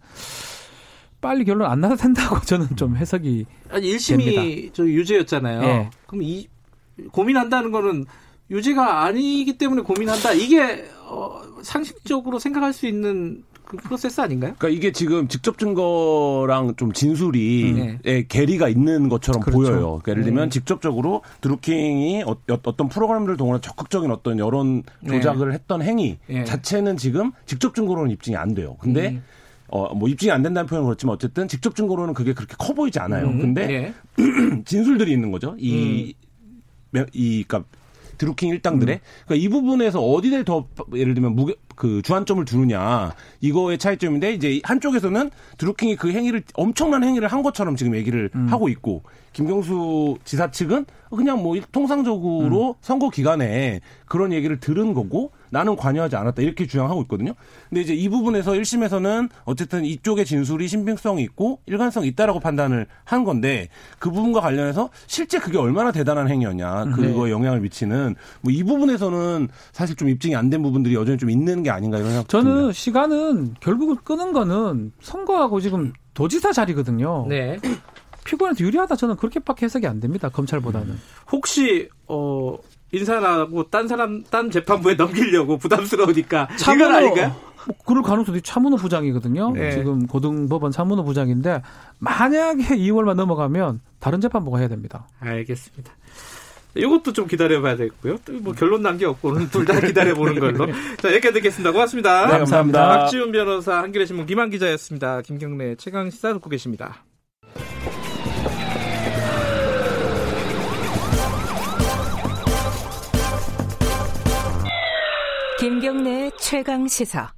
빨리 결론 안 나도 된다고 [laughs] 저는 좀 해석이 아니 1심이 저 유죄였잖아요. 예. 그럼 이 고민한다는 거는 유죄가 아니기 때문에 고민한다. 이게 어, 상식적으로 생각할 수 있는 그 프로세스 아닌가요? 그러니까 이게 지금 직접 증거랑 좀 진술이 음. 네. 괴리가 있는 것처럼 그렇죠. 보여요. 그러니까 예를 들면 음. 직접적으로 드루킹이 어, 떤 프로그램들을 동원해 적극적인 어떤 여론 네. 조작을 네. 했던 행위 네. 자체는 지금 직접 증거로는 입증이 안 돼요. 근데 음. 어, 뭐 입증이 안 된다는 표현은 그렇지만 어쨌든 직접 증거로는 그게 그렇게 커 보이지 않아요. 음. 근데 네. [clears throat] 진술들이 있는 거죠. 이, 음. 이, 그니까 드루킹 일당들의 음. 그러니까 이 부분에서 어디를 더 예를 들면 무게 그 주안점을 두느냐 이거의 차이점인데 이제 한쪽에서는 드루킹이 그 행위를 엄청난 행위를 한 것처럼 지금 얘기를 음. 하고 있고 김경수 지사 측은 그냥 뭐 통상적으로 음. 선거 기간에 그런 얘기를 들은 거고 나는 관여하지 않았다 이렇게 주장하고 있거든요. 근데 이제 이 부분에서 1심에서는 어쨌든 이쪽의 진술이 신빙성이 있고 일관성이 있다라고 판단을 한 건데 그 부분과 관련해서 실제 그게 얼마나 대단한 행위였냐 그거에 네. 영향을 미치는 뭐 이 부분에서는 사실 좀 입증이 안 된 부분들이 여전히 좀 있는 게 아닌가 이런 생각 저는 듭니다. 시간은 결국은 끄는 거는 선거하고 지금 도지사 자리거든요. 네. 피고인한테 유리하다 저는 그렇게밖에 해석이 안 됩니다. 검찰보다는. 혹시 어 인사하고 딴 사람 딴 재판부에 [laughs] 넘기려고 부담스러우니까 이건 아닌가요? 뭐 그럴 가능성도 차문호 부장이거든요. 네. 지금 고등법원 차문호 부장인데 만약에 2월만 넘어가면 다른 재판부가 해야 됩니다. 알겠습니다. 이것도 좀 기다려봐야 되겠고요. 뭐 결론 난 게 없고 오늘 둘 다 기다려보는 걸로. 자 여기까지 듣겠습니다. 고맙습니다. 네, 감사합니다. 박지훈 변호사 한겨레 신문 김한 기자였습니다. 김경래 최강 시사 듣고 계십니다. 김경래 최강 시사.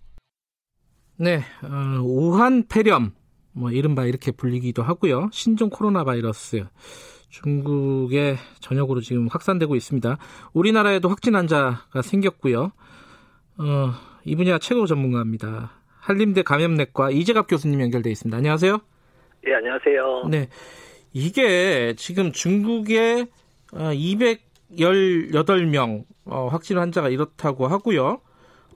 네, 어, 우한 폐렴, 뭐 이른바 이렇게 불리기도 하고요. 신종 코로나 바이러스. 중국의 전역으로 지금 확산되고 있습니다. 우리나라에도 확진 환자가 생겼고요. 어, 이 분야 최고 전문가입니다. 한림대 감염내과 이재갑 교수님 연결돼 있습니다. 안녕하세요. 네, 안녕하세요. 네. 이게 지금 중국에 218명 어, 확진 환자가 이렇다고 하고요.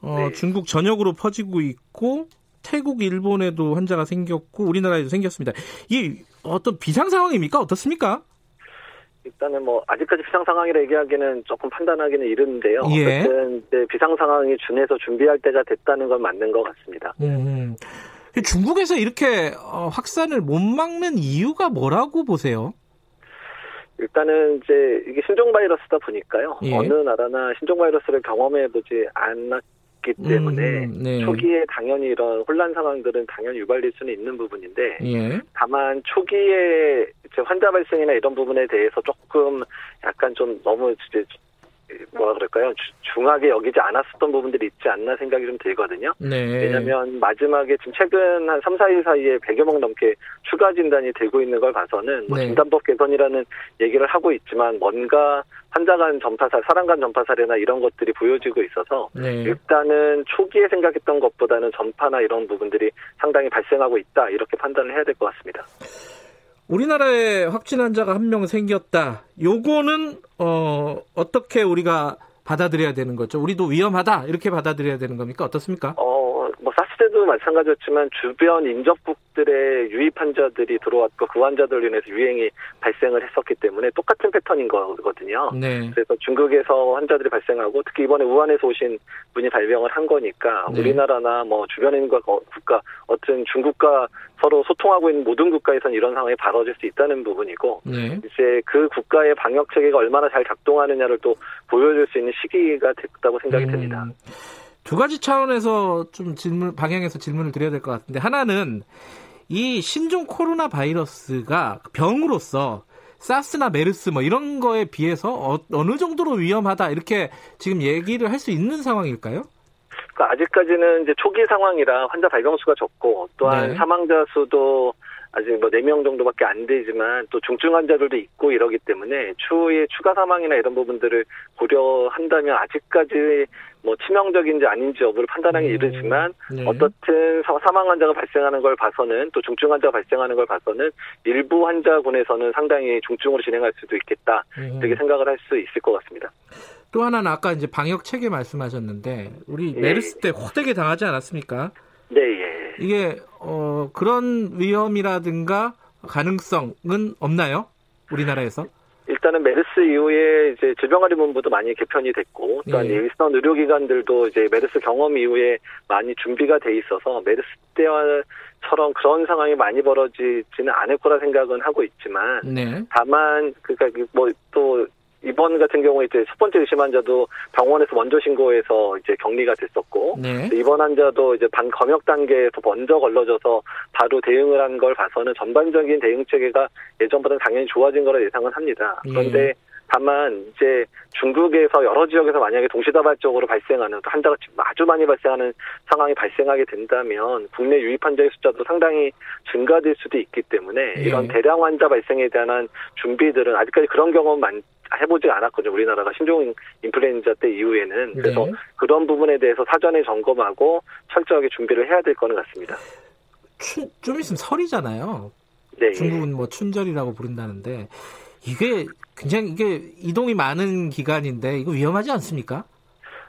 어, 네. 중국 전역으로 퍼지고 있고 태국, 일본에도 환자가 생겼고 우리나라에도 생겼습니다. 이게 어떤 비상 상황입니까? 어떻습니까? 일단은 뭐 아직까지 비상 상황이라 얘기하기는 조금 판단하기는 이른데요. 예. 어쨌든 비상 상황이 준해서 준비할 때가 됐다는 건 맞는 것 같습니다. 음. 중국에서 이렇게 어, 확산을 못 막는 이유가 뭐라고 보세요? 일단은 이제 이게 신종 바이러스다 보니까요. 예. 어느 나라나 신종 바이러스를 경험해 보지 않았 기 때문에 음, 네. 초기에 당연히 이런 혼란 상황들은 당연히 유발될 수는 있는 부분인데 예. 다만 초기에 환자 발생이나 이런 부분에 대해서 조금 약간 좀 너무 이제 뭐라 그럴까요? 중하게 여기지 않았었던 부분들이 있지 않나 생각이 좀 들거든요. 네. 왜냐하면 마지막에 지금 최근 한 3, 4일 사이에 100여 명 넘게 추가 진단이 되고 있는 걸 봐서는 뭐 네. 진단법 개선이라는 얘기를 하고 있지만 뭔가 환자 간 전파사, 사람 간 전파사례나 이런 것들이 보여지고 있어서 네. 일단은 초기에 생각했던 것보다는 전파나 이런 부분들이 상당히 발생하고 있다 이렇게 판단을 해야 될 것 같습니다. 우리나라에 확진 환자가 한 명 생겼다. 요거는 어 어떻게 우리가 받아들여야 되는 거죠? 우리도 위험하다 이렇게 받아들여야 되는 겁니까? 어떻습니까? 어, 때도 마찬가지였지만 주변 인접국들의 유입 환자들이 들어왔고 그 환자들로 인해서 유행이 발생을 했었기 때문에 똑같은 패턴인 거거든요. 네. 그래서 중국에서 환자들이 발생하고 특히 이번에 우한에서 오신 분이 발병을 한 거니까 네. 우리나라나 뭐 주변인과 국가 어떤 중국과 서로 소통하고 있는 모든 국가에선 이런 상황이 벌어질 수 있다는 부분이고 네. 이제 그 국가의 방역 체계가 얼마나 잘 작동하느냐를 또 보여줄 수 있는 시기가 됐다고 생각이 음. 됩니다. 두 가지 차원에서 좀 질문 방향에서 질문을 드려야 될 것 같은데 하나는 이 신종 코로나 바이러스가 병으로서 사스나 메르스 뭐 이런 거에 비해서 어, 느 정도로 위험하다 이렇게 지금 얘기를 할 수 있는 상황일까요? 그러니까 아직까지는 이제 초기 상황이라 환자 발병 수가 적고 또한 네. 사망자 수도 아직 뭐 4명 정도밖에 안 되지만 또 중증 환자들도 있고 이러기 때문에 추후에 추가 사망이나 이런 부분들을 고려한다면 아직까지 뭐 치명적인지 아닌지 여부를 판단하기 음. 이르지만 네. 어떻든 사망 환자가 발생하는 걸 봐서는 또 중증 환자가 발생하는 걸 봐서는 일부 환자군에서는 상당히 중증으로 진행할 수도 있겠다 음. 이렇게 생각을 할 수 있을 것 같습니다. 또 하나는 아까 이제 방역 체계 말씀하셨는데 우리 예. 메르스 때 호되게 당하지 않았습니까? 네, 예. 이게 어 그런 위험이라든가 가능성은 없나요? 우리나라에서? 일단은 메르스 이후에 이제 질병관리본부도 많이 개편이 됐고 또한 예. 일선 의료기관들도 이제 메르스 경험 이후에 많이 준비가 돼 있어서 메르스 때와처럼 그런 상황이 많이 벌어지지는 않을 거라 생각은 하고 있지만 네. 다만 그러니까 뭐 또 이번 같은 경우에 이제 첫 번째 의심 환자도 병원에서 먼저 신고해서 이제 격리가 됐었고 네. 이번 환자도 이제 반 검역 단계에서 먼저 걸러져서 바로 대응을 한 걸 봐서는 전반적인 대응 체계가 예전보다 당연히 좋아진 거라 예상은 합니다. 예. 그런데 네. 다만 이제 중국에서 여러 지역에서 만약에 동시다발적으로 발생하는 환자가 아주 많이 발생하는 상황이 발생하게 된다면 국내 유입 환자의 숫자도 상당히 증가될 수도 있기 때문에 예. 이런 대량 환자 발생에 대한 준비들은 아직까지 그런 경험은 해보지 않았거든요. 우리나라가 신종 인플루엔자 때 이후에는 네. 그래서 그런 부분에 대해서 사전에 점검하고 철저하게 준비를 해야 될 거는 같습니다. 춘, 좀 있으면 설이잖아요. 네. 중국은 뭐 춘절이라고 부른다는데 이게 굉장히 이게 이동이 많은 기간인데 이거 위험하지 않습니까?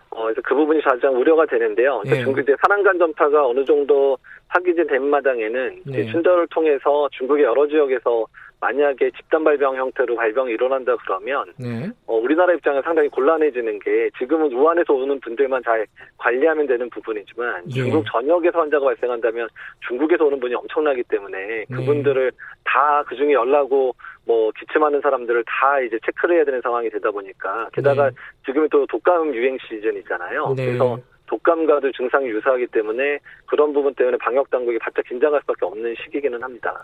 어, 그래서 그 부분이 가장 우려가 되는데요. 예. 중국의 산란간 전파가 어느 정도 확인된 된 마당에는 네. 춘절을 통해서 중국의 여러 지역에서 만약에 집단 발병 형태로 발병이 일어난다 그러면 네. 어, 우리나라 입장은 상당히 곤란해지는 게 지금은 우한에서 오는 분들만 잘 관리하면 되는 부분이지만 예. 중국 전역에서 환자가 발생한다면 중국에서 오는 분이 엄청나기 때문에 네. 그분들을 네. 다 그중에 연락하고 뭐 기침하는 사람들을 다 이제 체크를 해야 되는 상황이 되다 보니까 게다가 네. 지금이 또 독감 유행 시즌이잖아요. 네. 그래서 독감과도 증상이 유사하기 때문에 그런 부분 때문에 방역 당국이 바짝 긴장할 수밖에 없는 시기기는 합니다.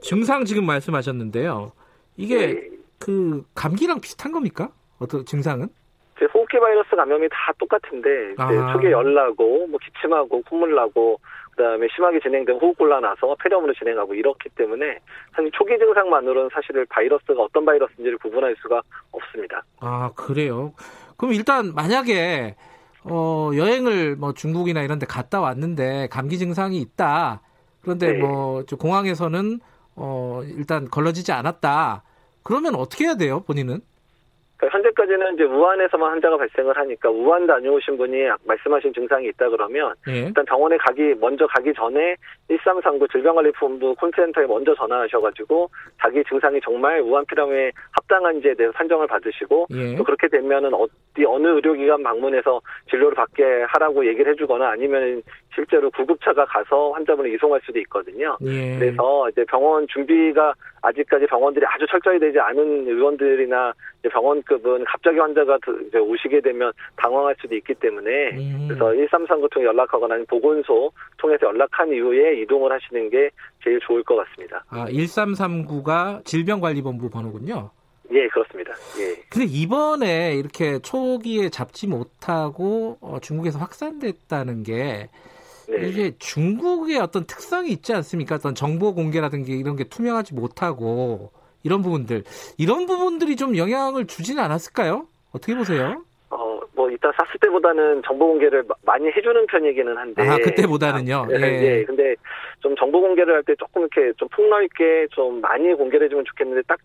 증상 지금 말씀하셨는데요. 이게 네. 그 감기랑 비슷한 겁니까? 어떤 증상은? 호흡기 바이러스 감염이 다 똑같은데 아. 초기에 열 나고 뭐 기침하고 콧물 나고 그다음에 심하게 진행된 호흡곤란 나서 폐렴으로 진행하고 이렇기 때문에 사실 초기 증상만으로는 사실 바이러스가 어떤 바이러스인지를 구분할 수가 없습니다. 아 그래요? 그럼 일단 만약에 어, 여행을 뭐 중국이나 이런 데 갔다 왔는데 감기 증상이 있다. 그런데 네. 뭐 공항에서는 어, 일단 걸러지지 않았다. 그러면 어떻게 해야 돼요, 본인은? 그러니까 현재까지는 이제 우한에서만 환자가 발생을 하니까 우한 다녀오신 분이 말씀하신 증상이 있다 그러면 예. 일단 병원에 가기 먼저 가기 전에 1339 질병관리본부 콜센터에 먼저 전화하셔가지고 자기 증상이 정말 우한 피렴에 합당한지에 대해서 판정을 받으시고 예. 또 그렇게 되면은 어디 어느 의료기관 방문해서 진료를 받게 하라고 얘기를 해주거나 아니면 실제로 구급차가 가서 환자분을 이송할 수도 있거든요. 예. 그래서 이제 병원 준비가 아직까지 병원들이 아주 철저히 되지 않은 의원들이나 병원급은 갑자기 환자가 이제 오시게 되면 당황할 수도 있기 때문에 음. 그래서 1339 통해 연락하거나 보건소 통해서 연락한 이후에 이동을 하시는 게 제일 좋을 것 같습니다. 아, 1339가 질병관리본부 번호군요. 예, 그렇습니다. 예. 근데 이번에 이렇게 초기에 잡지 못하고 어, 중국에서 확산됐다는 게 네. 이게 중국의 어떤 특성이 있지 않습니까? 어떤 정보 공개라든지 이런 게 투명하지 못하고 이런 부분들 이런 부분들이 좀 영향을 주지는 않았을까요? 어떻게 보세요? 어, 뭐 이따 샀을 때보다는 정보 공개를 많이 해주는 편이기는 한데. 아, 그때보다는요. 아, 예. 예. 근데 좀 정보 공개를 할 때 조금 이렇게 좀 폭넓게 좀 많이 공개를 해주면 좋겠는데 딱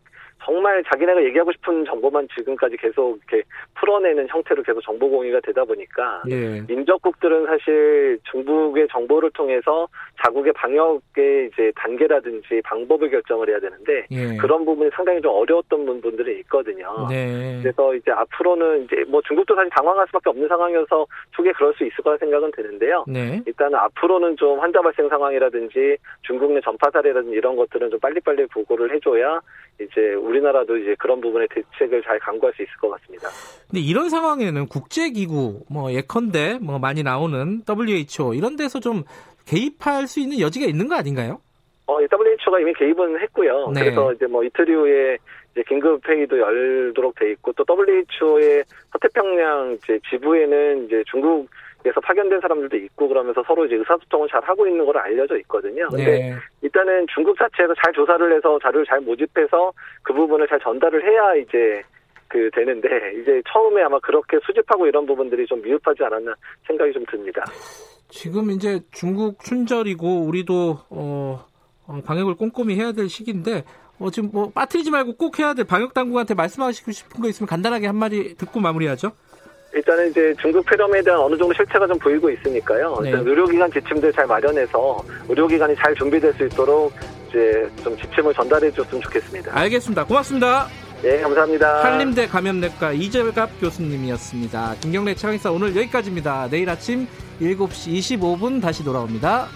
정말 자기네가 얘기하고 싶은 정보만 지금까지 계속 이렇게 풀어내는 형태로 계속 정보 공유가 되다 보니까 예. 민족국들은 사실 중국의 정보를 통해서 자국의 방역의 이제 단계라든지 방법을 결정을 해야 되는데 예. 그런 부분이 상당히 좀 어려웠던 부분들이 있거든요. 네. 그래서 이제 앞으로는 이제 뭐 중국도 사실 당황할 수밖에 없는 상황이어서 초기에 그럴 수 있을 거라 생각은 드는데요. 네. 일단 앞으로는 좀 환자 발생 상황이라든지 중국 내 전파 사례라든지 이런 것들은 좀 빨리빨리 보고를 해줘야 이제 우리나라도 이제 그런 부분의 대책을 잘 강구할 수 있을 것 같습니다. 근데 이런 상황에는 국제기구, 뭐 예컨대 뭐 많이 나오는 WHO 이런 데서 좀 개입할 수 있는 여지가 있는 거 아닌가요? 어, WHO가 이미 개입은 했고요. 네. 그래서 이제 뭐 이틀 이후에 이제 긴급 회의도 열도록 돼 있고 또 WHO의 서태평양 이제 지부에는 이제 중국 에서 파견된 사람들도 있고 그러면서 서로 이제 의사소통을 잘 하고 있는 걸로 알려져 있거든요. 근데 네. 일단은 중국 자체에서 잘 조사를 해서 자료를 잘 모집해서 그 부분을 잘 전달을 해야 이제 그 되는데 이제 처음에 아마 그렇게 수집하고 이런 부분들이 좀 미흡하지 않았나 생각이 좀 듭니다. 지금 이제 중국 춘절이고 우리도 어, 어 방역을 꼼꼼히 해야 될 시기인데 어, 지금 뭐 빠뜨리지 말고 꼭 해야 될 방역 당국한테 말씀하시고 싶은 거 있으면 간단하게 한 마디 듣고 마무리하죠. 일단은 이제 중국 폐렴에 대한 어느 정도 실체가 좀 보이고 있으니까요. 네. 일단 의료기관 지침들 잘 마련해서 의료기관이 잘 준비될 수 있도록 이제 좀 지침을 전달해 줬으면 좋겠습니다. 알겠습니다. 고맙습니다. 네, 감사합니다. 한림대 감염내과 이재갑 교수님이었습니다. 김경래 최강사 오늘 여기까지입니다. 내일 아침 7시 25분 다시 돌아옵니다.